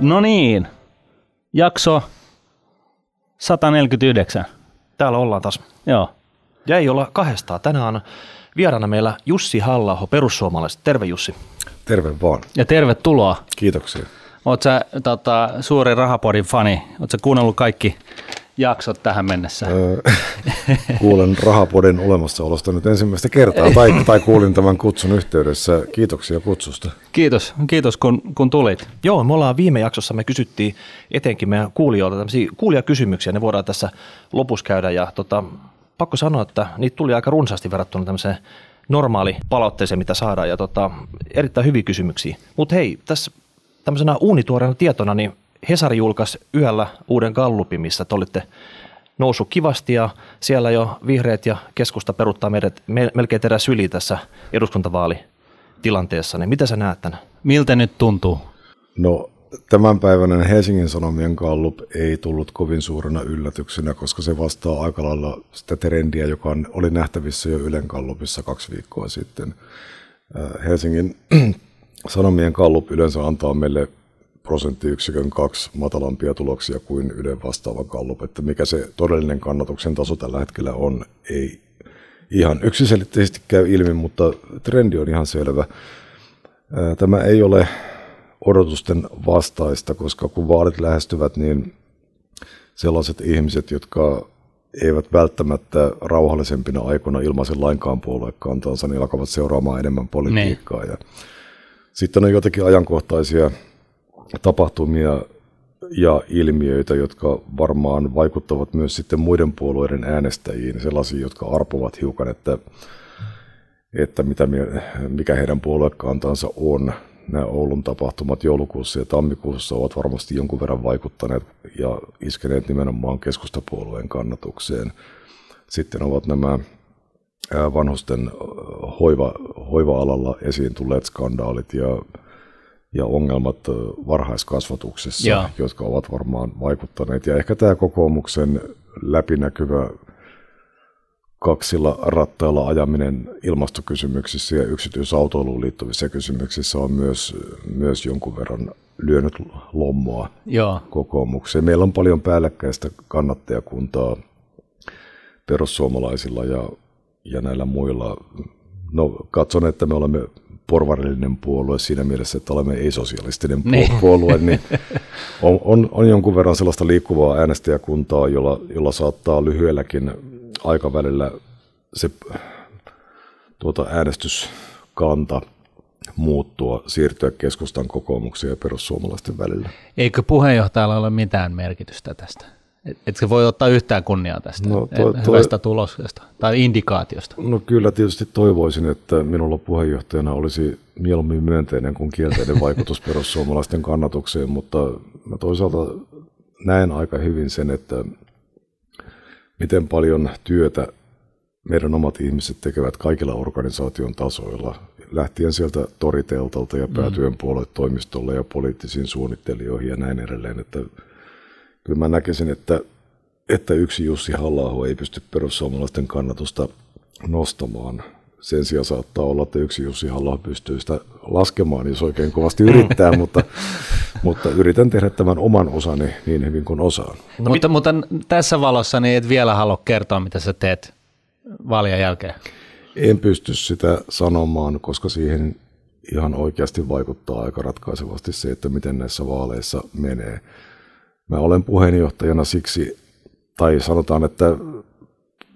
No niin, jakso 149. Täällä ollaan taas. Joo. Ja ei olla kahdestaan. Tänään on vieraana meillä Jussi halla perussuomalaiset. Terve Jussi. Terve vaan. Ja tervetuloa. Kiitoksia. Oletko sä tota, suuri Rahapodin fani? Oletko kuunnellut kaikki jaksot tähän mennessä? Öö, kuulen Rahapodin olemassaolosta nyt ensimmäistä kertaa, tai, tai kuulin tämän kutsun yhteydessä. Kiitoksia kutsusta. Kiitos, kiitos kun, kun tulit. Joo, me ollaan viime jaksossa, me kysyttiin etenkin meidän kuulijoilta tämmöisiä kuulijakysymyksiä, ne voidaan tässä lopussa käydä, ja tota, pakko sanoa, että niitä tuli aika runsaasti verrattuna tämmöiseen normaali palautteeseen, mitä saadaan, ja tota, erittäin hyviä kysymyksiä. Mutta hei, tässä tämmöisenä uunituoreena tietona, niin Hesari julkaisi yöllä uuden gallupin, missä te olitte noussut kivasti ja siellä jo vihreät ja keskusta peruttaa meidät melkein tehdä syli tässä eduskuntavaalitilanteessa. Niin mitä sä näet tänä? Miltä nyt tuntuu? No tämänpäiväinen Helsingin Sanomien gallup ei tullut kovin suurena yllätyksenä, koska se vastaa aika lailla sitä trendiä, joka oli nähtävissä jo Ylen gallupissa kaksi viikkoa sitten. Äh, Helsingin Sanomien gallup yleensä antaa meille prosenttiyksikön kaksi matalampia tuloksia kuin Ylen vastaava gallup, että mikä se todellinen kannatuksen taso tällä hetkellä on, ei ihan yksiselitteisesti käy ilmi, mutta trendi on ihan selvä. Tämä ei ole odotusten vastaista, koska kun vaalit lähestyvät, niin sellaiset ihmiset, jotka eivät välttämättä rauhallisempina aikoina ilmaise lainkaan puoluekantansa, niin alkavat seuraamaan enemmän politiikkaa. Ja sitten on jotakin ajankohtaisia tapahtumia ja ilmiöitä, jotka varmaan vaikuttavat myös sitten muiden puolueiden äänestäjiin, sellaisia, jotka arpovat hiukan, että, että mitä, mikä heidän puoluekantansa on nämä Oulun tapahtumat joulukuussa ja tammikuussa ovat varmasti jonkun verran vaikuttaneet ja iskeneet nimenomaan keskustapuolueen kannatukseen. Sitten ovat nämä vanhusten hoiva, hoiva-alalla esiin tulleet skandaalit ja, ja ongelmat varhaiskasvatuksessa, ja. jotka ovat varmaan vaikuttaneet. Ja ehkä tämä kokoomuksen läpinäkyvä kaksilla rattailla ajaminen ilmastokysymyksissä ja yksityisautoiluun liittyvissä kysymyksissä on myös, myös jonkun verran lyönyt lommoa Joo. kokoomukseen. Meillä on paljon päällekkäistä kannattajakuntaa perussuomalaisilla ja, ja näillä muilla. No katson, että me olemme porvarillinen puolue siinä mielessä, että olemme ei-sosialistinen niin. puolue, niin on, on, on jonkun verran sellaista liikkuvaa äänestäjäkuntaa, jolla, jolla saattaa lyhyelläkin aikavälillä se tuota, äänestyskanta muuttua, siirtyä keskustan kokoomuksen ja perussuomalaisten välillä. Eikö puheenjohtajalla ole mitään merkitystä tästä? Etkö voi ottaa yhtään kunniaa tästä no, toi, toi, hyvästä tuloksesta tai indikaatiosta? No kyllä tietysti toivoisin, että minulla puheenjohtajana olisi mieluummin myönteinen kuin kielteinen vaikutus perussuomalaisten kannatukseen, mutta mä toisaalta näen aika hyvin sen, että miten paljon työtä meidän omat ihmiset tekevät kaikilla organisaation tasoilla, lähtien sieltä toriteltalta ja päätyen mm. puoluetoimistolle ja poliittisiin suunnittelijoihin ja näin edelleen. Että kyllä mä näkisin, että, että yksi Jussi halla ei pysty perussuomalaisten kannatusta nostamaan. Sen sijaan saattaa olla, että yksi Jussi halla pystyy sitä laskemaan, jos oikein kovasti yrittää, mutta, mutta yritän tehdä tämän oman osani niin hyvin kuin osaan. No, mutta, mutta tässä valossa niin et vielä halua kertoa, mitä sä teet vaalien jälkeen? En pysty sitä sanomaan, koska siihen ihan oikeasti vaikuttaa aika ratkaisevasti se, että miten näissä vaaleissa menee. Mä olen puheenjohtajana siksi, tai sanotaan, että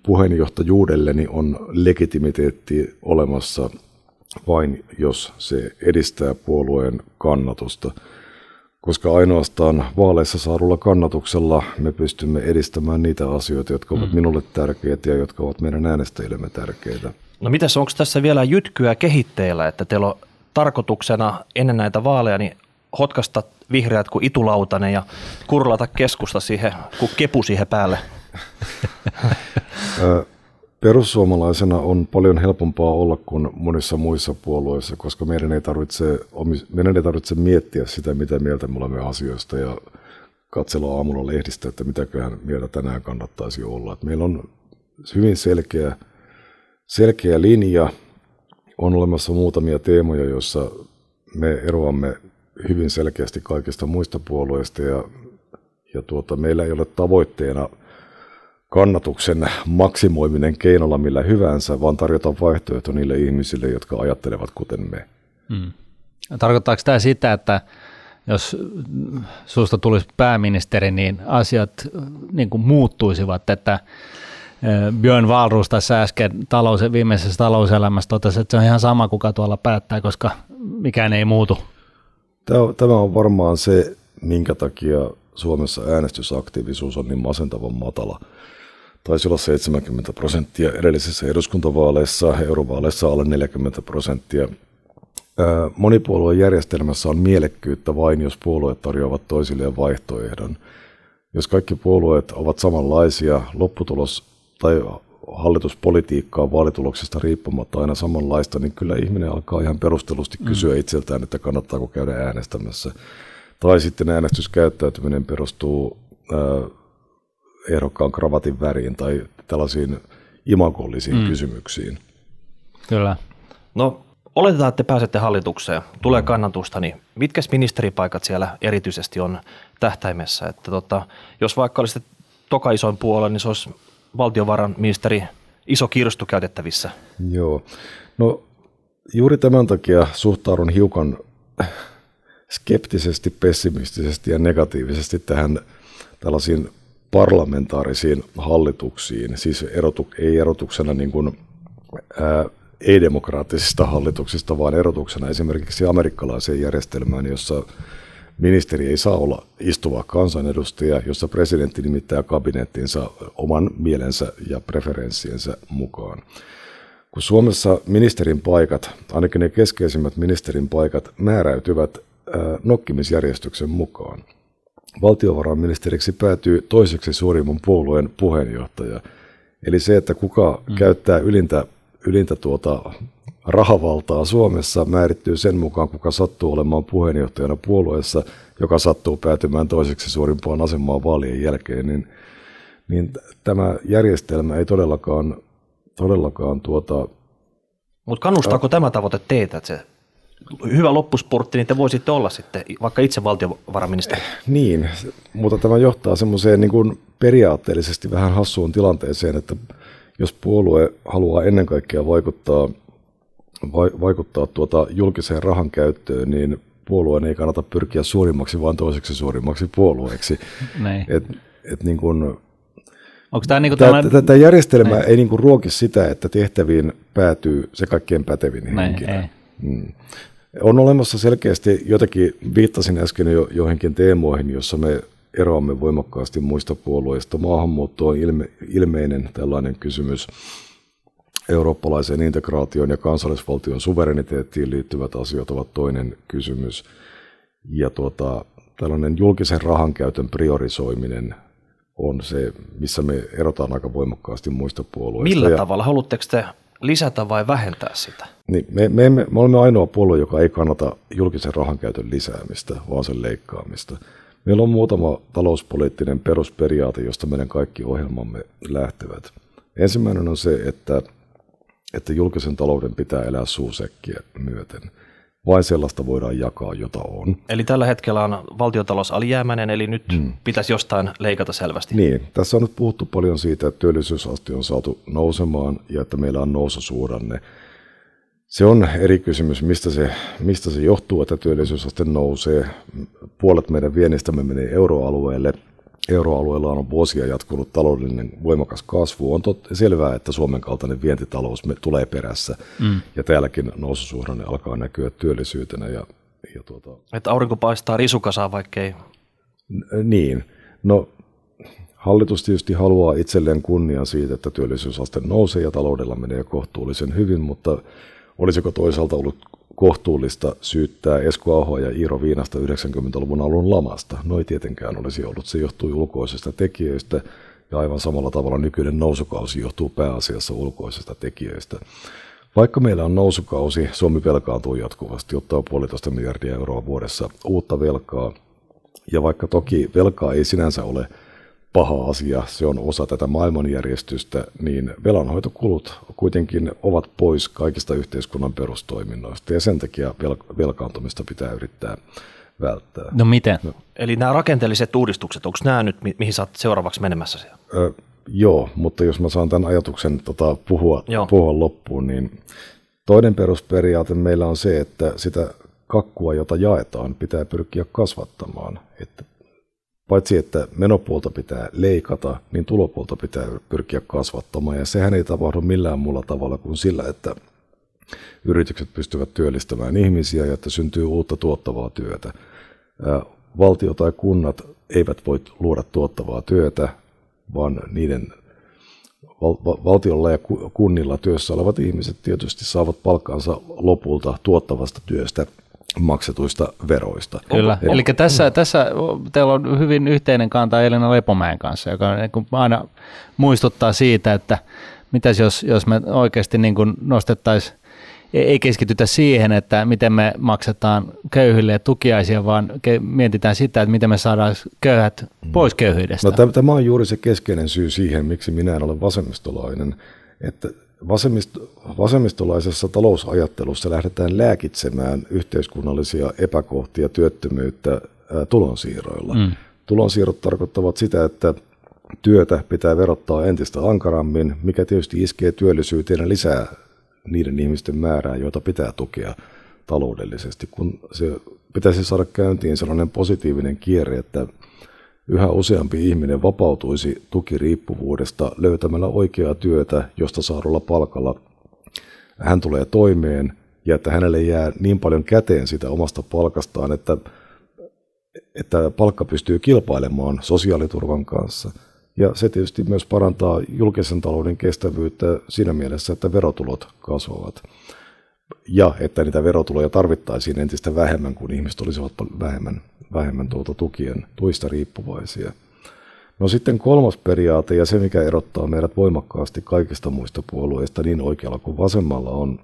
puheenjohtajuudelleni on legitimiteetti olemassa vain, jos se edistää puolueen kannatusta – koska ainoastaan vaaleissa saadulla kannatuksella me pystymme edistämään niitä asioita, jotka ovat mm. minulle tärkeitä ja jotka ovat meidän äänestäjillemme tärkeitä. No mitäs, onko tässä vielä jytkyä kehitteillä, että teillä on tarkoituksena ennen näitä vaaleja niin hotkasta vihreät kuin itulautanen ja kurlata keskusta siihen, kuin kepu siihen päälle? Perussuomalaisena on paljon helpompaa olla kuin monissa muissa puolueissa, koska meidän ei tarvitse, meidän ei tarvitse miettiä sitä, mitä mieltä me olemme asioista ja katsella aamulla lehdistä, että mitäköhän mieltä tänään kannattaisi olla. Että meillä on hyvin selkeä, selkeä linja, on olemassa muutamia teemoja, joissa me eroamme hyvin selkeästi kaikista muista puolueista ja, ja tuota, meillä ei ole tavoitteena kannatuksen maksimoiminen keinolla millä hyvänsä, vaan tarjota vaihtoehto niille ihmisille, jotka ajattelevat kuten me. Hmm. Tarkoittaako tämä sitä, että jos susta tulisi pääministeri, niin asiat niin kuin muuttuisivat, että Björn Wahlroos tässä äsken talous, viimeisessä talouselämässä totesi, että se on ihan sama, kuka tuolla päättää, koska mikään ei muutu. Tämä on varmaan se, minkä takia Suomessa äänestysaktiivisuus on niin masentavan matala. Taisi olla 70 prosenttia edellisissä eduskuntavaaleissa, eurovaaleissa alle 40 prosenttia. Monipuolueen järjestelmässä on mielekkyyttä vain, jos puolueet tarjoavat toisilleen vaihtoehdon. Jos kaikki puolueet ovat samanlaisia, lopputulos tai hallituspolitiikka on vaalituloksesta riippumatta aina samanlaista, niin kyllä ihminen alkaa ihan perustellusti mm. kysyä mm. itseltään, että kannattaako käydä äänestämässä. Tai sitten äänestyskäyttäytyminen perustuu äh, ehdokkaan kravatin väriin tai tällaisiin imagollisiin mm. kysymyksiin. Kyllä. No oletetaan, että te pääsette hallitukseen, tulee mm. kannatusta, niin mitkä ministeripaikat siellä erityisesti on tähtäimessä? Että tota, jos vaikka olisitte toka isoin puolue, niin se olisi valtiovarainministeri iso kirstu käytettävissä? Joo, no juuri tämän takia suhtaudun hiukan skeptisesti, pessimistisesti ja negatiivisesti tähän tällaisiin parlamentaarisiin hallituksiin, siis erotu, ei erotuksena niin kuin, ää, ei-demokraattisista hallituksista, vaan erotuksena esimerkiksi amerikkalaiseen järjestelmään, jossa ministeri ei saa olla istuva kansanedustaja, jossa presidentti nimittää kabinettinsa oman mielensä ja preferenssiensä mukaan. Kun Suomessa ministerin paikat, ainakin ne keskeisimmät ministerin paikat, määräytyvät nokkimisjärjestyksen mukaan. Valtiovarainministeriksi päätyy toiseksi suurimman puolueen puheenjohtaja. Eli se, että kuka mm. käyttää ylintä, ylintä tuota rahavaltaa Suomessa määrittyy sen mukaan, kuka sattuu olemaan puheenjohtajana puolueessa, joka sattuu päätymään toiseksi suurimpaan asemaan vaalien jälkeen, niin, niin tämä järjestelmä ei todellakaan, todellakaan tuota... Mutta kannustaako äh, tämä tavoite teitä, että se hyvä loppusportti, niin te voisitte olla sitten vaikka itse valtiovarainministeri? Niin, mutta tämä johtaa semmoiseen niin kuin periaatteellisesti vähän hassuun tilanteeseen, että jos puolue haluaa ennen kaikkea vaikuttaa – vaikuttaa tuota julkiseen rahan käyttöön, niin puolueen ei kannata pyrkiä suurimmaksi, vaan toiseksi suurimmaksi puolueeksi. Et, et niin kun, Onko tämä niinku tämä, tämä, tämä järjestelmä ei, ei niinku ruoki sitä, että tehtäviin päätyy se kaikkein pätevin henkilö. Mm. On olemassa selkeästi, jotakin viittasin äsken jo joihinkin teemoihin, jossa me eroamme voimakkaasti muista puolueista. Maahanmuutto on ilme, ilmeinen tällainen kysymys eurooppalaiseen integraatioon ja kansallisvaltion suvereniteettiin liittyvät asiat ovat toinen kysymys. Ja tuota, tällainen julkisen rahan käytön priorisoiminen on se, missä me erotaan aika voimakkaasti muista puolueista. Millä ja, tavalla? Haluatteko te lisätä vai vähentää sitä? Niin, me, me, emme, me olemme ainoa puolue, joka ei kannata julkisen rahan käytön lisäämistä, vaan sen leikkaamista. Meillä on muutama talouspoliittinen perusperiaate, josta meidän kaikki ohjelmamme lähtevät. Ensimmäinen on se, että että julkisen talouden pitää elää suusekkiä myöten. Vain sellaista voidaan jakaa, jota on. Eli tällä hetkellä on valtiotalous alijäämäinen, eli nyt hmm. pitäisi jostain leikata selvästi. Niin, tässä on nyt puhuttu paljon siitä, että työllisyysaste on saatu nousemaan ja että meillä on noususuhdanne. Se on eri kysymys, mistä se, mistä se johtuu, että työllisyysaste nousee. Puolet meidän viennistämme menee euroalueelle – euroalueella on vuosia jatkunut taloudellinen voimakas kasvu. On tot, selvää, että Suomen kaltainen vientitalous tulee perässä mm. ja täälläkin noususuhdanne alkaa näkyä työllisyytenä. Ja, ja tuota... Että aurinko paistaa risukasaa, vaikkei... N- niin. No, hallitus tietysti haluaa itselleen kunnia siitä, että työllisyysaste nousee ja taloudella menee kohtuullisen hyvin, mutta olisiko toisaalta ollut kohtuullista syyttää Esko Ahoa ja Iiro Viinasta 90-luvun alun lamasta. No ei tietenkään olisi ollut. Se johtui ulkoisista tekijöistä ja aivan samalla tavalla nykyinen nousukausi johtuu pääasiassa ulkoisista tekijöistä. Vaikka meillä on nousukausi, Suomi velkaantuu jatkuvasti, ottaa puolitoista miljardia euroa vuodessa uutta velkaa. Ja vaikka toki velkaa ei sinänsä ole paha asia, se on osa tätä maailmanjärjestystä, niin velanhoitokulut kuitenkin ovat pois kaikista yhteiskunnan perustoiminnoista ja sen takia velkaantumista pitää yrittää välttää. No miten? No. Eli nämä rakenteelliset uudistukset, onko nämä nyt, mihin sä oot seuraavaksi menemässä siellä? Ö, joo, mutta jos mä saan tämän ajatuksen tota, puhua, puhua loppuun, niin toinen perusperiaate meillä on se, että sitä kakkua, jota jaetaan, pitää pyrkiä kasvattamaan. Paitsi että menopuolta pitää leikata, niin tulopuolta pitää pyrkiä kasvattamaan. Ja sehän ei tapahdu millään muulla tavalla kuin sillä, että yritykset pystyvät työllistämään ihmisiä ja että syntyy uutta tuottavaa työtä. Valtio tai kunnat eivät voi luoda tuottavaa työtä, vaan niiden valtiolla ja kunnilla työssä olevat ihmiset tietysti saavat palkkaansa lopulta tuottavasta työstä maksetuista veroista. Kyllä, eli, eli tässä, tässä teillä on hyvin yhteinen kanta Elina Lepomäen kanssa, joka niin aina muistuttaa siitä, että mitäs jos, jos me oikeasti niin nostettaisiin ei keskitytä siihen, että miten me maksetaan köyhille tukiaisia, vaan mietitään sitä, että miten me saadaan köyhät pois köyhyydestä. No, tämä on juuri se keskeinen syy siihen, miksi minä en ole vasemmistolainen, että vasemmisto, vasemmistolaisessa talousajattelussa lähdetään lääkitsemään yhteiskunnallisia epäkohtia, työttömyyttä ää, tulonsiirroilla. Mm. Tulonsiirrot tarkoittavat sitä, että työtä pitää verottaa entistä ankarammin, mikä tietysti iskee työllisyyteen ja lisää niiden ihmisten määrää, joita pitää tukea taloudellisesti, kun se pitäisi saada käyntiin sellainen positiivinen kierre, että yhä useampi ihminen vapautuisi tukiriippuvuudesta löytämällä oikeaa työtä, josta saadulla palkalla hän tulee toimeen ja että hänelle jää niin paljon käteen sitä omasta palkastaan, että, että palkka pystyy kilpailemaan sosiaaliturvan kanssa. Ja se tietysti myös parantaa julkisen talouden kestävyyttä siinä mielessä, että verotulot kasvavat. Ja että niitä verotuloja tarvittaisiin entistä vähemmän, kun ihmiset olisivat vähemmän vähemmän tuota tukien, tuista riippuvaisia. No sitten kolmas periaate ja se, mikä erottaa meidät voimakkaasti kaikista muista puolueista niin oikealla kuin vasemmalla on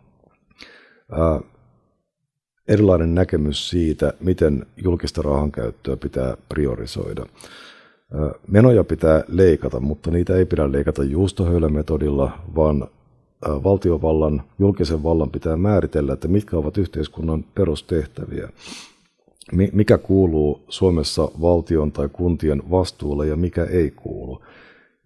ää, erilainen näkemys siitä, miten julkista rahan käyttöä pitää priorisoida. Menoja pitää leikata, mutta niitä ei pidä leikata juustohöylämetodilla, vaan valtiovallan, julkisen vallan pitää määritellä, että mitkä ovat yhteiskunnan perustehtäviä mikä kuuluu Suomessa valtion tai kuntien vastuulle ja mikä ei kuulu.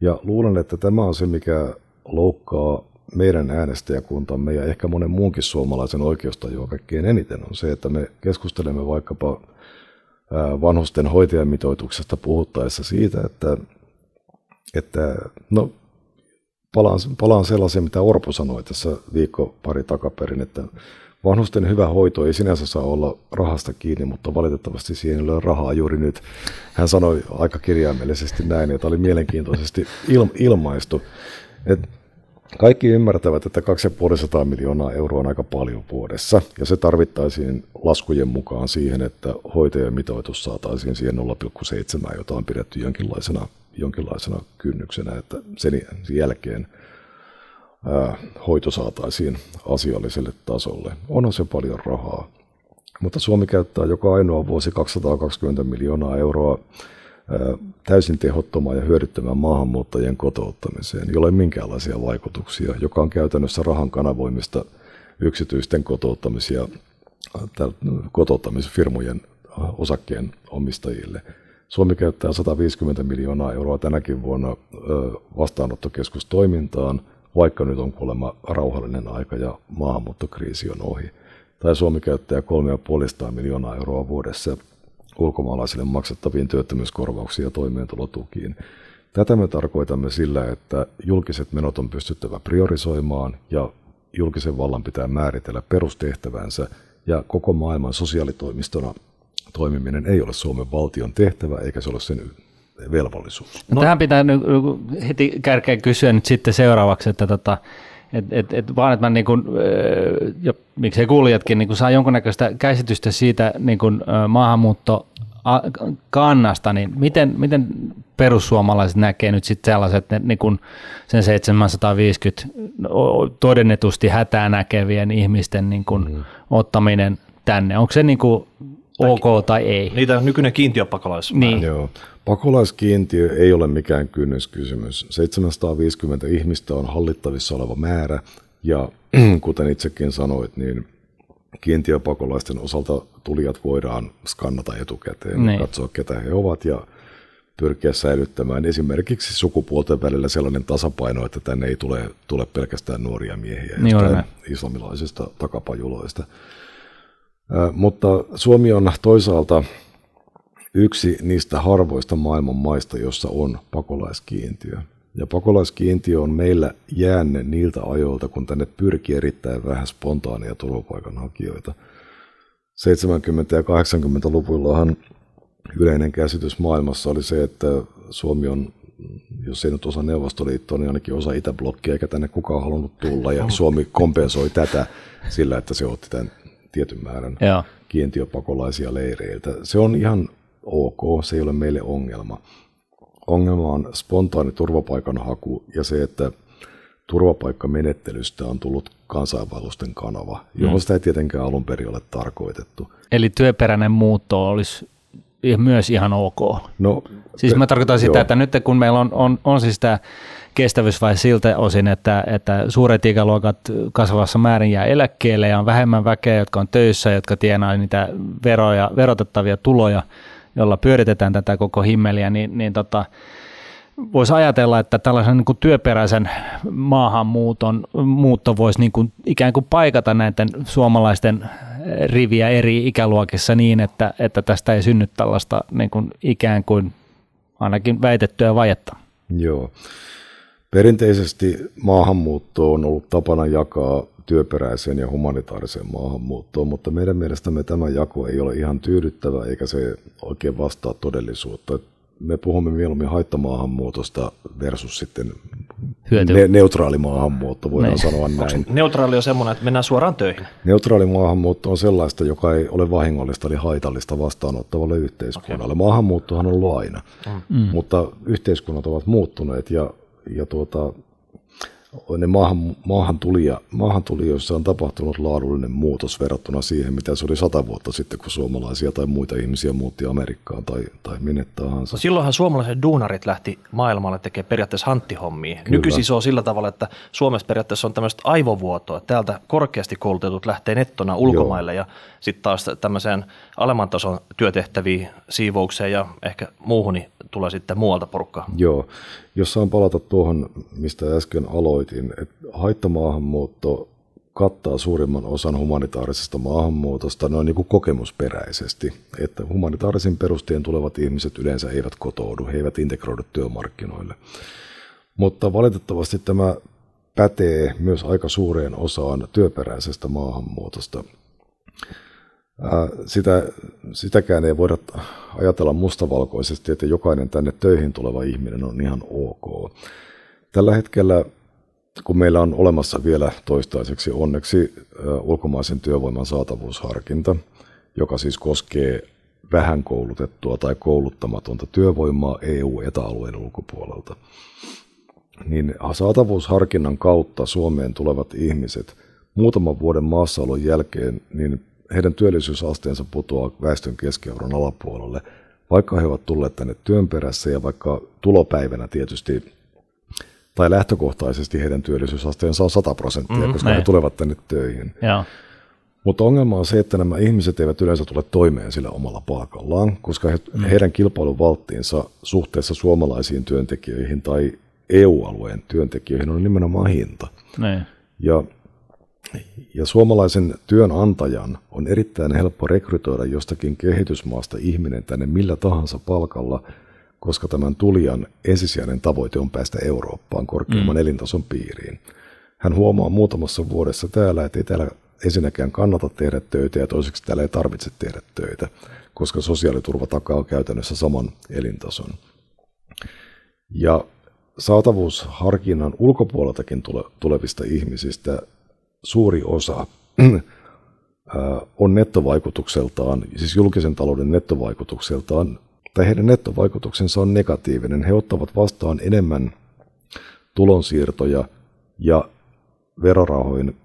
Ja luulen, että tämä on se, mikä loukkaa meidän äänestäjäkuntamme ja ehkä monen muunkin suomalaisen oikeustajua kaikkein eniten on se, että me keskustelemme vaikkapa vanhusten hoitajamitoituksesta puhuttaessa siitä, että, että no, palaan, palaan sellaiseen, mitä Orpo sanoi tässä viikko pari takaperin, että Vanhusten hyvä hoito ei sinänsä saa olla rahasta kiinni, mutta valitettavasti siihen ei ole rahaa juuri nyt. Hän sanoi aika kirjaimellisesti näin, että oli mielenkiintoisesti il, ilmaistu. Et kaikki ymmärtävät, että 250 miljoonaa euroa on aika paljon vuodessa, ja se tarvittaisiin laskujen mukaan siihen, että hoitajien mitoitus saataisiin siihen 0,7, jota on pidetty jonkinlaisena, jonkinlaisena kynnyksenä, että sen jälkeen – hoito saataisiin asialliselle tasolle. Onhan se paljon rahaa. Mutta Suomi käyttää joka ainoa vuosi 220 miljoonaa euroa täysin tehottomaan ja hyödyttömään maahanmuuttajien kotouttamiseen, jolla ei minkäänlaisia vaikutuksia, joka on käytännössä rahan kanavoimista yksityisten kotouttamisia, kotouttamisfirmojen osakkeen omistajille. Suomi käyttää 150 miljoonaa euroa tänäkin vuonna vastaanottokeskustoimintaan – vaikka nyt on kuulemma rauhallinen aika ja maahanmuuttokriisi on ohi. Tai Suomi käyttää 3,5 miljoonaa euroa vuodessa ulkomaalaisille maksettaviin työttömyyskorvauksiin ja toimeentulotukiin. Tätä me tarkoitamme sillä, että julkiset menot on pystyttävä priorisoimaan ja julkisen vallan pitää määritellä perustehtävänsä ja koko maailman sosiaalitoimistona toimiminen ei ole Suomen valtion tehtävä eikä se ole sen velvollisuus. No, no. Tähän pitää nyt heti kärkeen kysyä nyt sitten seuraavaksi, että tota, et, et, et vaan, että mä niin kuin, ja miksei kuulijatkin niin kuin saa jonkunnäköistä käsitystä siitä niin kuin, maahanmuutto kannasta, niin miten, miten perussuomalaiset näkee nyt sitten sellaiset, että niin kuin sen 750 todennetusti hätää näkevien ihmisten niin kuin mm. ottaminen tänne, onko se niin kuin ok tai ei? Niitä nykyinen kiintiöpakolais. Niin. Joo. Pakolaiskiintiö ei ole mikään kynnyskysymys. 750 ihmistä on hallittavissa oleva määrä ja kuten itsekin sanoit, niin kiintiöpakolaisten osalta tulijat voidaan skannata etukäteen niin. katsoa, ketä he ovat ja pyrkiä säilyttämään esimerkiksi sukupuolten välillä sellainen tasapaino, että tänne ei tule, tule pelkästään nuoria miehiä niin islamilaisista takapajuloista. Mutta Suomi on toisaalta yksi niistä harvoista maailman maista, jossa on pakolaiskiintiö. Ja pakolaiskiintiö on meillä jäänne niiltä ajoilta, kun tänne pyrkii erittäin vähän spontaania turvapaikanhakijoita. 70- ja 80-luvullahan yleinen käsitys maailmassa oli se, että Suomi on, jos ei nyt osa Neuvostoliittoa, niin ainakin osa Itäblokkia, eikä tänne kukaan halunnut tulla. Ja Suomi kompensoi tätä sillä, että se otti tämän tietyn määrän Joo. kiintiöpakolaisia leireiltä. Se on ihan ok, se ei ole meille ongelma. Ongelma on spontaani turvapaikanhaku ja se, että turvapaikkamenettelystä on tullut kansainvaellusten kanava, johon mm. sitä ei tietenkään alun perin ole tarkoitettu. Eli työperäinen muutto olisi myös ihan ok. No, siis mä tarkoitan sitä, joo. että nyt kun meillä on, on, on siis tämä kestävyysvaihe siltä osin, että, että suuret ikäluokat kasvavassa määrin jää eläkkeelle ja on vähemmän väkeä, jotka on töissä, jotka tienaa niitä veroja, verotettavia tuloja, jolla pyöritetään tätä koko himmeliä, niin, niin tota, voisi ajatella, että tällaisen niin kuin työperäisen maahanmuuton muutto voisi niin kuin ikään kuin paikata näiden suomalaisten riviä eri ikäluokissa niin, että, että tästä ei synny tällaista niin kuin ikään kuin ainakin väitettyä vajetta. Joo. Perinteisesti maahanmuutto on ollut tapana jakaa työperäiseen ja humanitaariseen maahanmuuttoon, mutta meidän mielestämme tämä jako ei ole ihan tyydyttävä eikä se oikein vastaa todellisuutta me puhumme mieluummin haittamaahanmuutosta versus sitten ne, neutraali maahanmuutto, voidaan ne. Niin. sanoa näin. neutraali on semmoinen, että mennään suoraan töihin? Neutraali maahanmuutto on sellaista, joka ei ole vahingollista eli haitallista vastaanottavalle yhteiskunnalle. Okay. Maahanmuuttohan on ollut aina, mm. mutta yhteiskunnat ovat muuttuneet ja, ja tuota, ne maahan, maahantulija, maahantulijoissa on tapahtunut laadullinen muutos verrattuna siihen, mitä se oli sata vuotta sitten, kun suomalaisia tai muita ihmisiä muutti Amerikkaan tai, tai minne tahansa. No silloinhan suomalaiset duunarit lähti maailmalle tekemään periaatteessa hanttihommia. Nykyisin se on sillä tavalla, että Suomessa periaatteessa on tämmöistä aivovuotoa. Täältä korkeasti koulutetut lähtee nettona ulkomaille Joo. ja sitten taas tämmöiseen alemman tason työtehtäviin, siivoukseen ja ehkä muuhun niin tulee sitten muualta porukkaa. Joo, jos saan palata tuohon, mistä äsken aloitin, että haittamaahanmuutto kattaa suurimman osan humanitaarisesta maahanmuutosta noin niin kuin kokemusperäisesti, että humanitaarisin perusteen tulevat ihmiset yleensä eivät kotoudu, he eivät integroidu työmarkkinoille. Mutta valitettavasti tämä pätee myös aika suureen osaan työperäisestä maahanmuutosta sitä, sitäkään ei voida ajatella mustavalkoisesti, että jokainen tänne töihin tuleva ihminen on ihan ok. Tällä hetkellä, kun meillä on olemassa vielä toistaiseksi onneksi ulkomaisen työvoiman saatavuusharkinta, joka siis koskee vähän koulutettua tai kouluttamatonta työvoimaa EU-etäalueen ulkopuolelta, niin saatavuusharkinnan kautta Suomeen tulevat ihmiset muutaman vuoden maassaolon jälkeen niin heidän työllisyysasteensa putoaa väestön keskiarvon alapuolelle, vaikka he ovat tulleet tänne työn perässä ja vaikka tulopäivänä tietysti tai lähtökohtaisesti heidän työllisyysasteensa on 100 prosenttia, mm, koska näin. he tulevat tänne töihin. Ja. Mutta ongelma on se, että nämä ihmiset eivät yleensä tule toimeen sillä omalla palkallaan, koska he, mm. heidän kilpailuvalttiinsa suhteessa suomalaisiin työntekijöihin tai EU-alueen työntekijöihin on nimenomaan hinta. Näin. Ja ja suomalaisen työnantajan on erittäin helppo rekrytoida jostakin kehitysmaasta ihminen tänne millä tahansa palkalla, koska tämän tulijan ensisijainen tavoite on päästä Eurooppaan korkeamman mm. elintason piiriin. Hän huomaa muutamassa vuodessa täällä, että ei täällä ensinnäkään kannata tehdä töitä ja toiseksi täällä ei tarvitse tehdä töitä, koska sosiaaliturva takaa käytännössä saman elintason. Ja saatavuusharkinnan ulkopuoleltakin tulevista ihmisistä suuri osa on nettovaikutukseltaan, siis julkisen talouden nettovaikutukseltaan, tai heidän nettovaikutuksensa on negatiivinen. He ottavat vastaan enemmän tulonsiirtoja ja verorahoin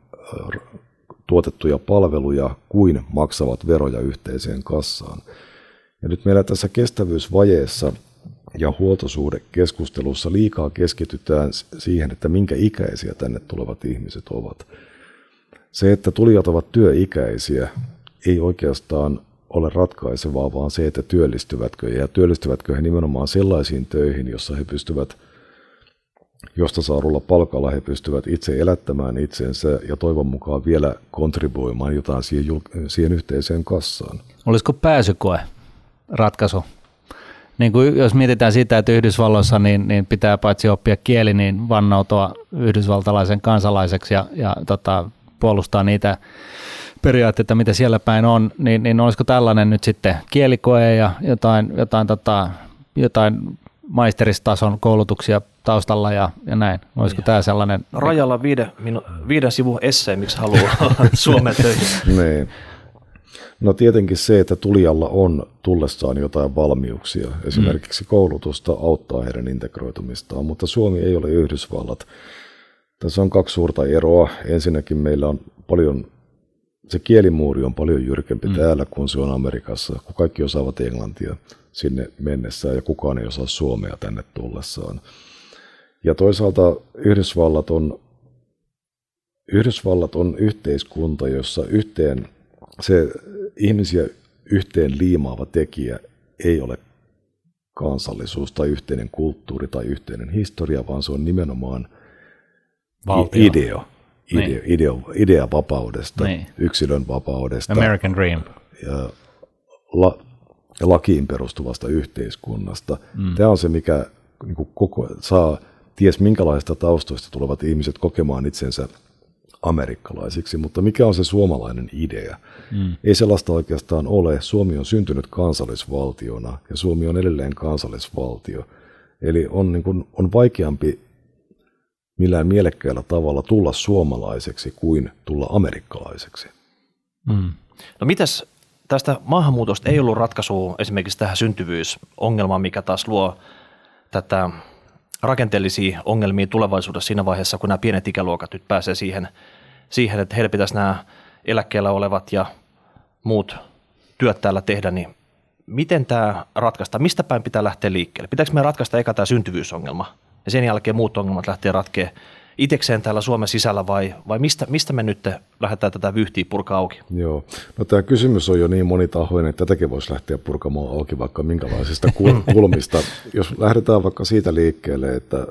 tuotettuja palveluja kuin maksavat veroja yhteiseen kassaan. Ja nyt meillä tässä kestävyysvajeessa ja huoltosuhdekeskustelussa liikaa keskitytään siihen, että minkä ikäisiä tänne tulevat ihmiset ovat. Se, että tulijat ovat työikäisiä, ei oikeastaan ole ratkaisevaa, vaan se, että työllistyvätkö. Ja työllistyvätkö he nimenomaan sellaisiin töihin, jossa he pystyvät, josta saadulla palkalla he pystyvät itse elättämään itsensä ja toivon mukaan vielä kontribuoimaan jotain siihen, siihen yhteiseen kassaan. Olisiko pääsykoe ratkaisu? Niin kuin jos mietitään sitä, että Yhdysvalloissa niin, niin pitää paitsi oppia kieli, niin vannautua yhdysvaltalaisen kansalaiseksi ja, ja tota, puolustaa niitä periaatteita, mitä siellä päin on, niin, niin olisiko tällainen nyt sitten kielikoe ja jotain, jotain, tota, jotain maisteristason koulutuksia taustalla ja, ja näin. Olisiko tämä sellainen? Rajalla viiden, minu, viiden sivun essee, miksi haluaa Suomen töihin. niin. No tietenkin se, että tulijalla on tullessaan jotain valmiuksia, esimerkiksi koulutusta, auttaa heidän integroitumistaan, mutta Suomi ei ole Yhdysvallat. Tässä on kaksi suurta eroa. Ensinnäkin meillä on paljon se kielimuuri on paljon jyrkempi mm. täällä kuin se on Amerikassa, kun kaikki osaavat englantia sinne mennessään ja kukaan ei osaa suomea tänne tullessaan. Ja toisaalta Yhdysvallat on, Yhdysvallat on yhteiskunta, jossa yhteen, se ihmisiä yhteen liimaava tekijä ei ole kansallisuus tai yhteinen kulttuuri tai yhteinen historia, vaan se on nimenomaan Valtio. idea idea, niin. idea, idea vapaudesta, niin. yksilön vapaudesta. American Dream. Ja la, lakiin perustuvasta yhteiskunnasta. Mm. Tämä on se, mikä niin kuin koko, saa ties minkälaista taustoista tulevat ihmiset kokemaan itsensä amerikkalaisiksi, mutta mikä on se suomalainen idea? Mm. Ei sellaista oikeastaan ole. Suomi on syntynyt kansallisvaltiona ja Suomi on edelleen kansallisvaltio. Eli on, niin kuin, on vaikeampi millään mielekkäällä tavalla tulla suomalaiseksi kuin tulla amerikkalaiseksi. Mm. No mitäs tästä maahanmuutosta ei ollut ratkaisua esimerkiksi tähän syntyvyysongelmaan, mikä taas luo tätä rakenteellisia ongelmia tulevaisuudessa siinä vaiheessa, kun nämä pienet ikäluokat nyt pääsee siihen, siihen että heillä pitäisi nämä eläkkeellä olevat ja muut työt täällä tehdä, niin miten tämä ratkaista? Mistä päin pitää lähteä liikkeelle? Pitääkö me ratkaista eka tämä syntyvyysongelma ja sen jälkeen muut ongelmat lähtee ratkeamaan itekseen täällä Suomen sisällä vai, vai mistä, mistä me nyt lähdetään tätä vyyhtiä purkaa auki? Joo, no tämä kysymys on jo niin monitahoinen, että tätäkin voisi lähteä purkamaan auki vaikka minkälaisista kulmista. Jos lähdetään vaikka siitä liikkeelle, että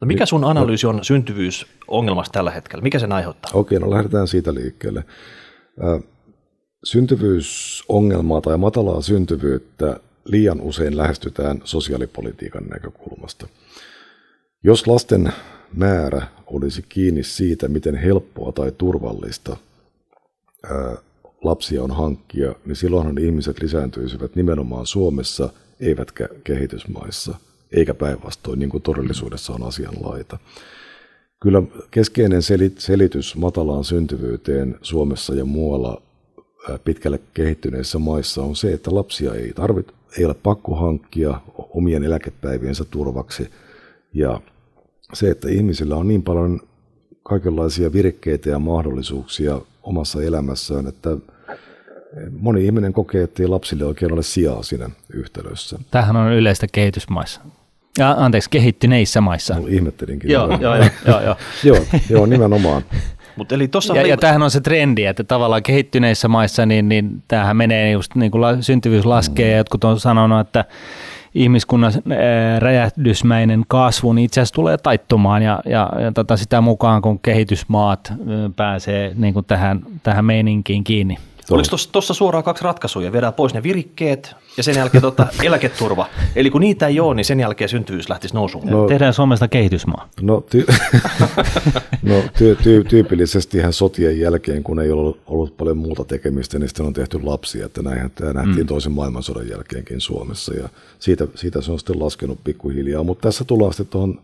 No mikä sun analyysi on syntyvyysongelmasta tällä hetkellä? Mikä sen aiheuttaa? Okei, no lähdetään siitä liikkeelle. Syntyvyysongelmaa tai matalaa syntyvyyttä liian usein lähestytään sosiaalipolitiikan näkökulmasta. Jos lasten määrä olisi kiinni siitä, miten helppoa tai turvallista ää, lapsia on hankkia, niin silloinhan ihmiset lisääntyisivät nimenomaan Suomessa, eivätkä kehitysmaissa, eikä päinvastoin, niin kuin todellisuudessa on asianlaita. Kyllä keskeinen selitys matalaan syntyvyyteen Suomessa ja muualla pitkälle kehittyneissä maissa on se, että lapsia ei tarvitse, ei ole pakko hankkia omien eläkepäiviensä turvaksi – ja se, että ihmisillä on niin paljon kaikenlaisia virkkeitä ja mahdollisuuksia omassa elämässään, että moni ihminen kokee, että ei lapsille oikein ole sijaa siinä yhtälössä. Tämähän on yleistä kehitysmaissa. Ja, anteeksi, kehittyneissä maissa. No, ihmettelinkin. Joo, joo, joo, joo, joo. joo, joo, nimenomaan. Mut eli tossa ja, ja tämähän on se trendi, että tavallaan kehittyneissä maissa, niin, niin tämähän menee just niin kuin syntyvyys laskee, mm. ja jotkut on sanonut, että ihmiskunnan räjähdysmäinen kasvu niin itse asiassa tulee taittumaan ja, ja, ja tota sitä mukaan, kun kehitysmaat pääsee niin kuin tähän, tähän meininkiin kiinni. Oliko tuossa suoraan kaksi ratkaisuja? Viedään pois ne virikkeet ja sen jälkeen tota, eläketurva. Eli kun niitä ei ole, niin sen jälkeen syntyvyys lähtisi nousuun. No, Tehdään Suomesta kehitysmaa. No, ty- no ty- ty- tyypillisesti ihan sotien jälkeen, kun ei ollut, ollut paljon muuta tekemistä, niin sitten on tehty lapsia. Että näinhän tämä nähtiin mm. toisen maailmansodan jälkeenkin Suomessa ja siitä, siitä se on sitten laskenut pikkuhiljaa. Mutta tässä tullaan sitten tuohon,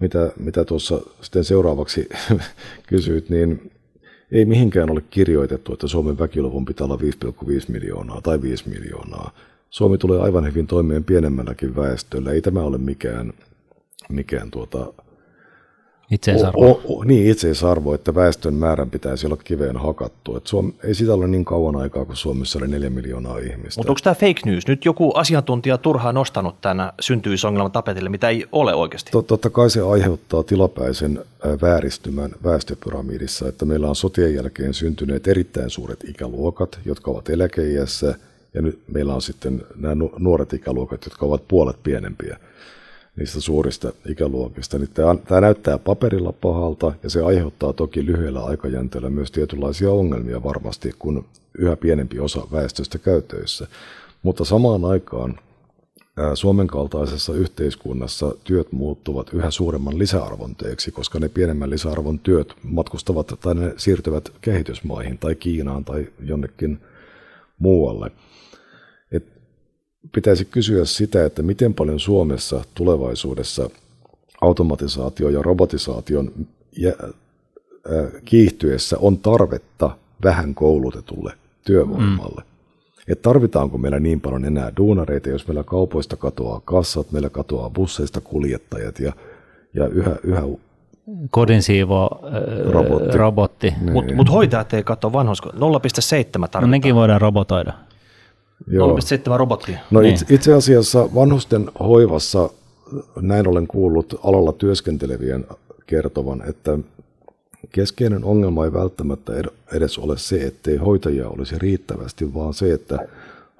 mitä, mitä tuossa sitten seuraavaksi kysyit, niin ei mihinkään ole kirjoitettu, että Suomen väkiluvun pitää olla 5,5 miljoonaa tai 5 miljoonaa. Suomi tulee aivan hyvin toimeen pienemmälläkin väestöllä. Ei tämä ole mikään, mikään tuota, Itseisarvo. O, o, niin, itseisarvo, että väestön määrän pitäisi olla kiveen hakattu. Et Suom, ei sitä ole niin kauan aikaa, kun Suomessa oli neljä miljoonaa ihmistä. Mutta onko tämä fake news? Nyt joku asiantuntija turhaan nostanut tänä syntyvyysongelman tapetille, mitä ei ole oikeasti. Totta kai se aiheuttaa tilapäisen vääristymän väestöpyramidissa, että meillä on sotien jälkeen syntyneet erittäin suuret ikäluokat, jotka ovat eläkeiässä, ja nyt meillä on sitten nämä nuoret ikäluokat, jotka ovat puolet pienempiä niistä suurista ikäluokista. Niin tämä, tämä näyttää paperilla pahalta ja se aiheuttaa toki lyhyellä aikajänteellä myös tietynlaisia ongelmia varmasti, kun yhä pienempi osa väestöstä käy töissä. Mutta samaan aikaan Suomen kaltaisessa yhteiskunnassa työt muuttuvat yhä suuremman lisäarvon teeksi, koska ne pienemmän lisäarvon työt matkustavat tai ne siirtyvät kehitysmaihin tai Kiinaan tai jonnekin muualle pitäisi kysyä sitä, että miten paljon Suomessa tulevaisuudessa automatisaatio ja robotisaation kiihtyessä on tarvetta vähän koulutetulle työvoimalle. Mm. Et tarvitaanko meillä niin paljon enää duunareita, jos meillä kaupoista katoaa kassat, meillä katoaa busseista kuljettajat ja, ja yhä, yhä kodin siivo robotti. robotti. Niin. Mutta mut hoitajat ei katso vanhusko. 0,7 tarvitaan. No nekin voidaan robotoida. 0,7 robottia. No niin. itse, itse asiassa vanhusten hoivassa näin olen kuullut alalla työskentelevien kertovan, että keskeinen ongelma ei välttämättä edes ole se, ettei hoitajia olisi riittävästi, vaan se, että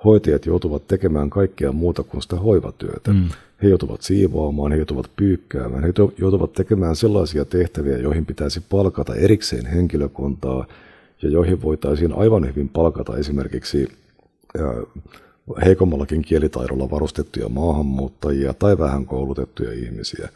hoitajat joutuvat tekemään kaikkea muuta kuin sitä hoivatyötä. Mm. He joutuvat siivoamaan, he joutuvat pyykkäämään, he joutuvat tekemään sellaisia tehtäviä, joihin pitäisi palkata erikseen henkilökuntaa ja joihin voitaisiin aivan hyvin palkata esimerkiksi heikommallakin kielitaidolla varustettuja maahanmuuttajia tai vähän koulutettuja ihmisiä.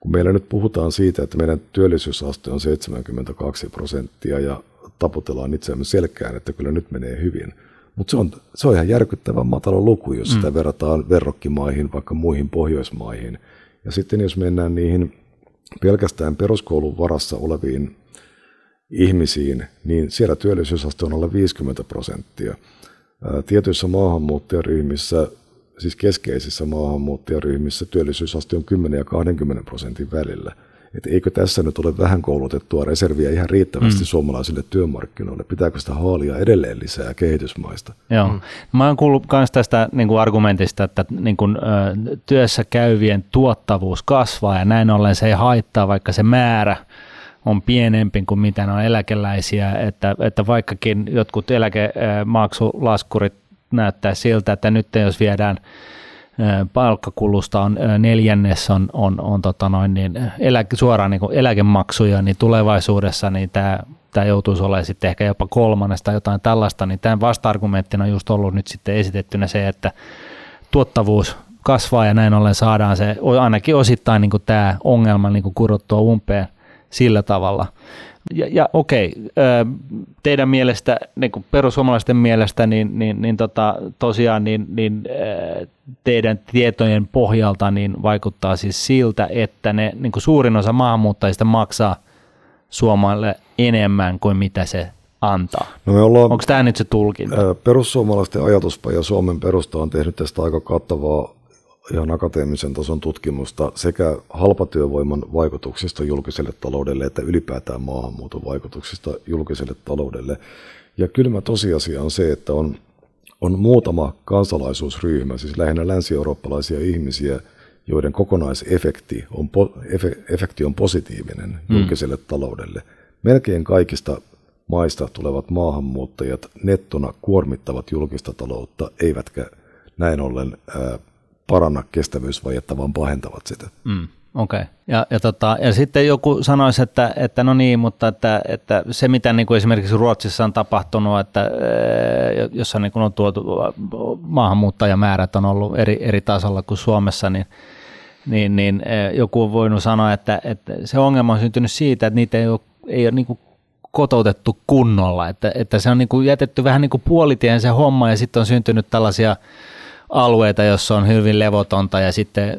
Kun meillä nyt puhutaan siitä, että meidän työllisyysaste on 72 prosenttia ja taputellaan itseämme selkään, että kyllä nyt menee hyvin. Mutta se on, se on ihan järkyttävän matala luku, jos mm. sitä verrataan verrokkimaihin, vaikka muihin Pohjoismaihin. Ja sitten jos mennään niihin pelkästään peruskoulun varassa oleviin ihmisiin, niin siellä työllisyysaste on alle 50 prosenttia tietyissä maahanmuuttajaryhmissä, siis keskeisissä maahanmuuttajaryhmissä työllisyysaste on 10 ja 20 prosentin välillä. Et eikö tässä nyt ole vähän koulutettua reserviä ihan riittävästi mm. suomalaisille työmarkkinoille? Pitääkö sitä haalia edelleen lisää kehitysmaista? Joo. Mm. Mä oon kuullut myös tästä niin kuin argumentista, että niin kuin, ö, työssä käyvien tuottavuus kasvaa ja näin ollen se ei haittaa, vaikka se määrä – on pienempi kuin mitä ne on eläkeläisiä, että, että vaikkakin jotkut eläkemaksulaskurit näyttää siltä, että nyt jos viedään palkkakulusta on neljännes on, on, on tota noin niin, eläke, suoraan niin eläkemaksuja, niin tulevaisuudessa niin tämä, tämä joutuisi olemaan sitten ehkä jopa kolmannesta tai jotain tällaista, niin tämän vasta-argumenttina on just ollut nyt sitten esitettynä se, että tuottavuus kasvaa ja näin ollen saadaan se ainakin osittain niin tämä ongelma niin kurottua umpeen – sillä tavalla. Ja, ja okei, teidän mielestä, niin kuin perussuomalaisten mielestä, niin, niin, niin tota, tosiaan niin, niin, teidän tietojen pohjalta niin vaikuttaa siis siltä, että ne, niin kuin suurin osa maahanmuuttajista maksaa Suomalle enemmän kuin mitä se antaa. No me ollaan, Onko tämä nyt se tulkinta? Perussuomalaisten ajatuspaja Suomen perusta on tehnyt tästä aika kattavaa ihan akateemisen tason tutkimusta sekä halpatyövoiman vaikutuksista julkiselle taloudelle että ylipäätään maahanmuuton vaikutuksista julkiselle taloudelle. Ja kylmä tosiasia on se, että on, on muutama kansalaisuusryhmä, siis lähinnä länsi-eurooppalaisia ihmisiä, joiden kokonaisefekti on, efekti on positiivinen hmm. julkiselle taloudelle. Melkein kaikista maista tulevat maahanmuuttajat nettona kuormittavat julkista taloutta, eivätkä näin ollen ää, paranna kestävyysvajetta, vaan pahentavat sitä. Mm. Okei. Okay. Ja, ja, tota, ja sitten joku sanoisi, että, että no niin, mutta että, että se mitä niin kuin esimerkiksi Ruotsissa on tapahtunut, että eh, jossa niin kuin on tuotu maahanmuuttajamäärät on ollut eri, eri tasolla kuin Suomessa, niin, niin, niin eh, joku on voinut sanoa, että, että se ongelma on syntynyt siitä, että niitä ei ole, ei ole niin kuin kotoutettu kunnolla, että, että se on niin kuin jätetty vähän niin kuin puolitien se homma ja sitten on syntynyt tällaisia – alueita, jossa on hyvin levotonta ja sitten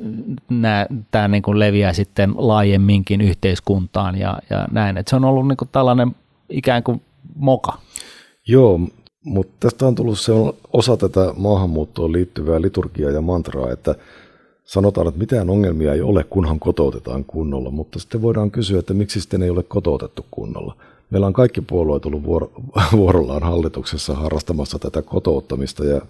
tämä niin kuin leviää sitten laajemminkin yhteiskuntaan ja, ja näin. Et se on ollut niin kuin tällainen ikään kuin moka. Joo, mutta tästä on tullut se osa tätä maahanmuuttoon liittyvää liturgiaa ja mantraa, että sanotaan, että mitään ongelmia ei ole, kunhan kotoutetaan kunnolla, mutta sitten voidaan kysyä, että miksi sitten ei ole kotoutettu kunnolla. Meillä on kaikki puolueet ollut vuorollaan hallituksessa harrastamassa tätä kotouttamista ja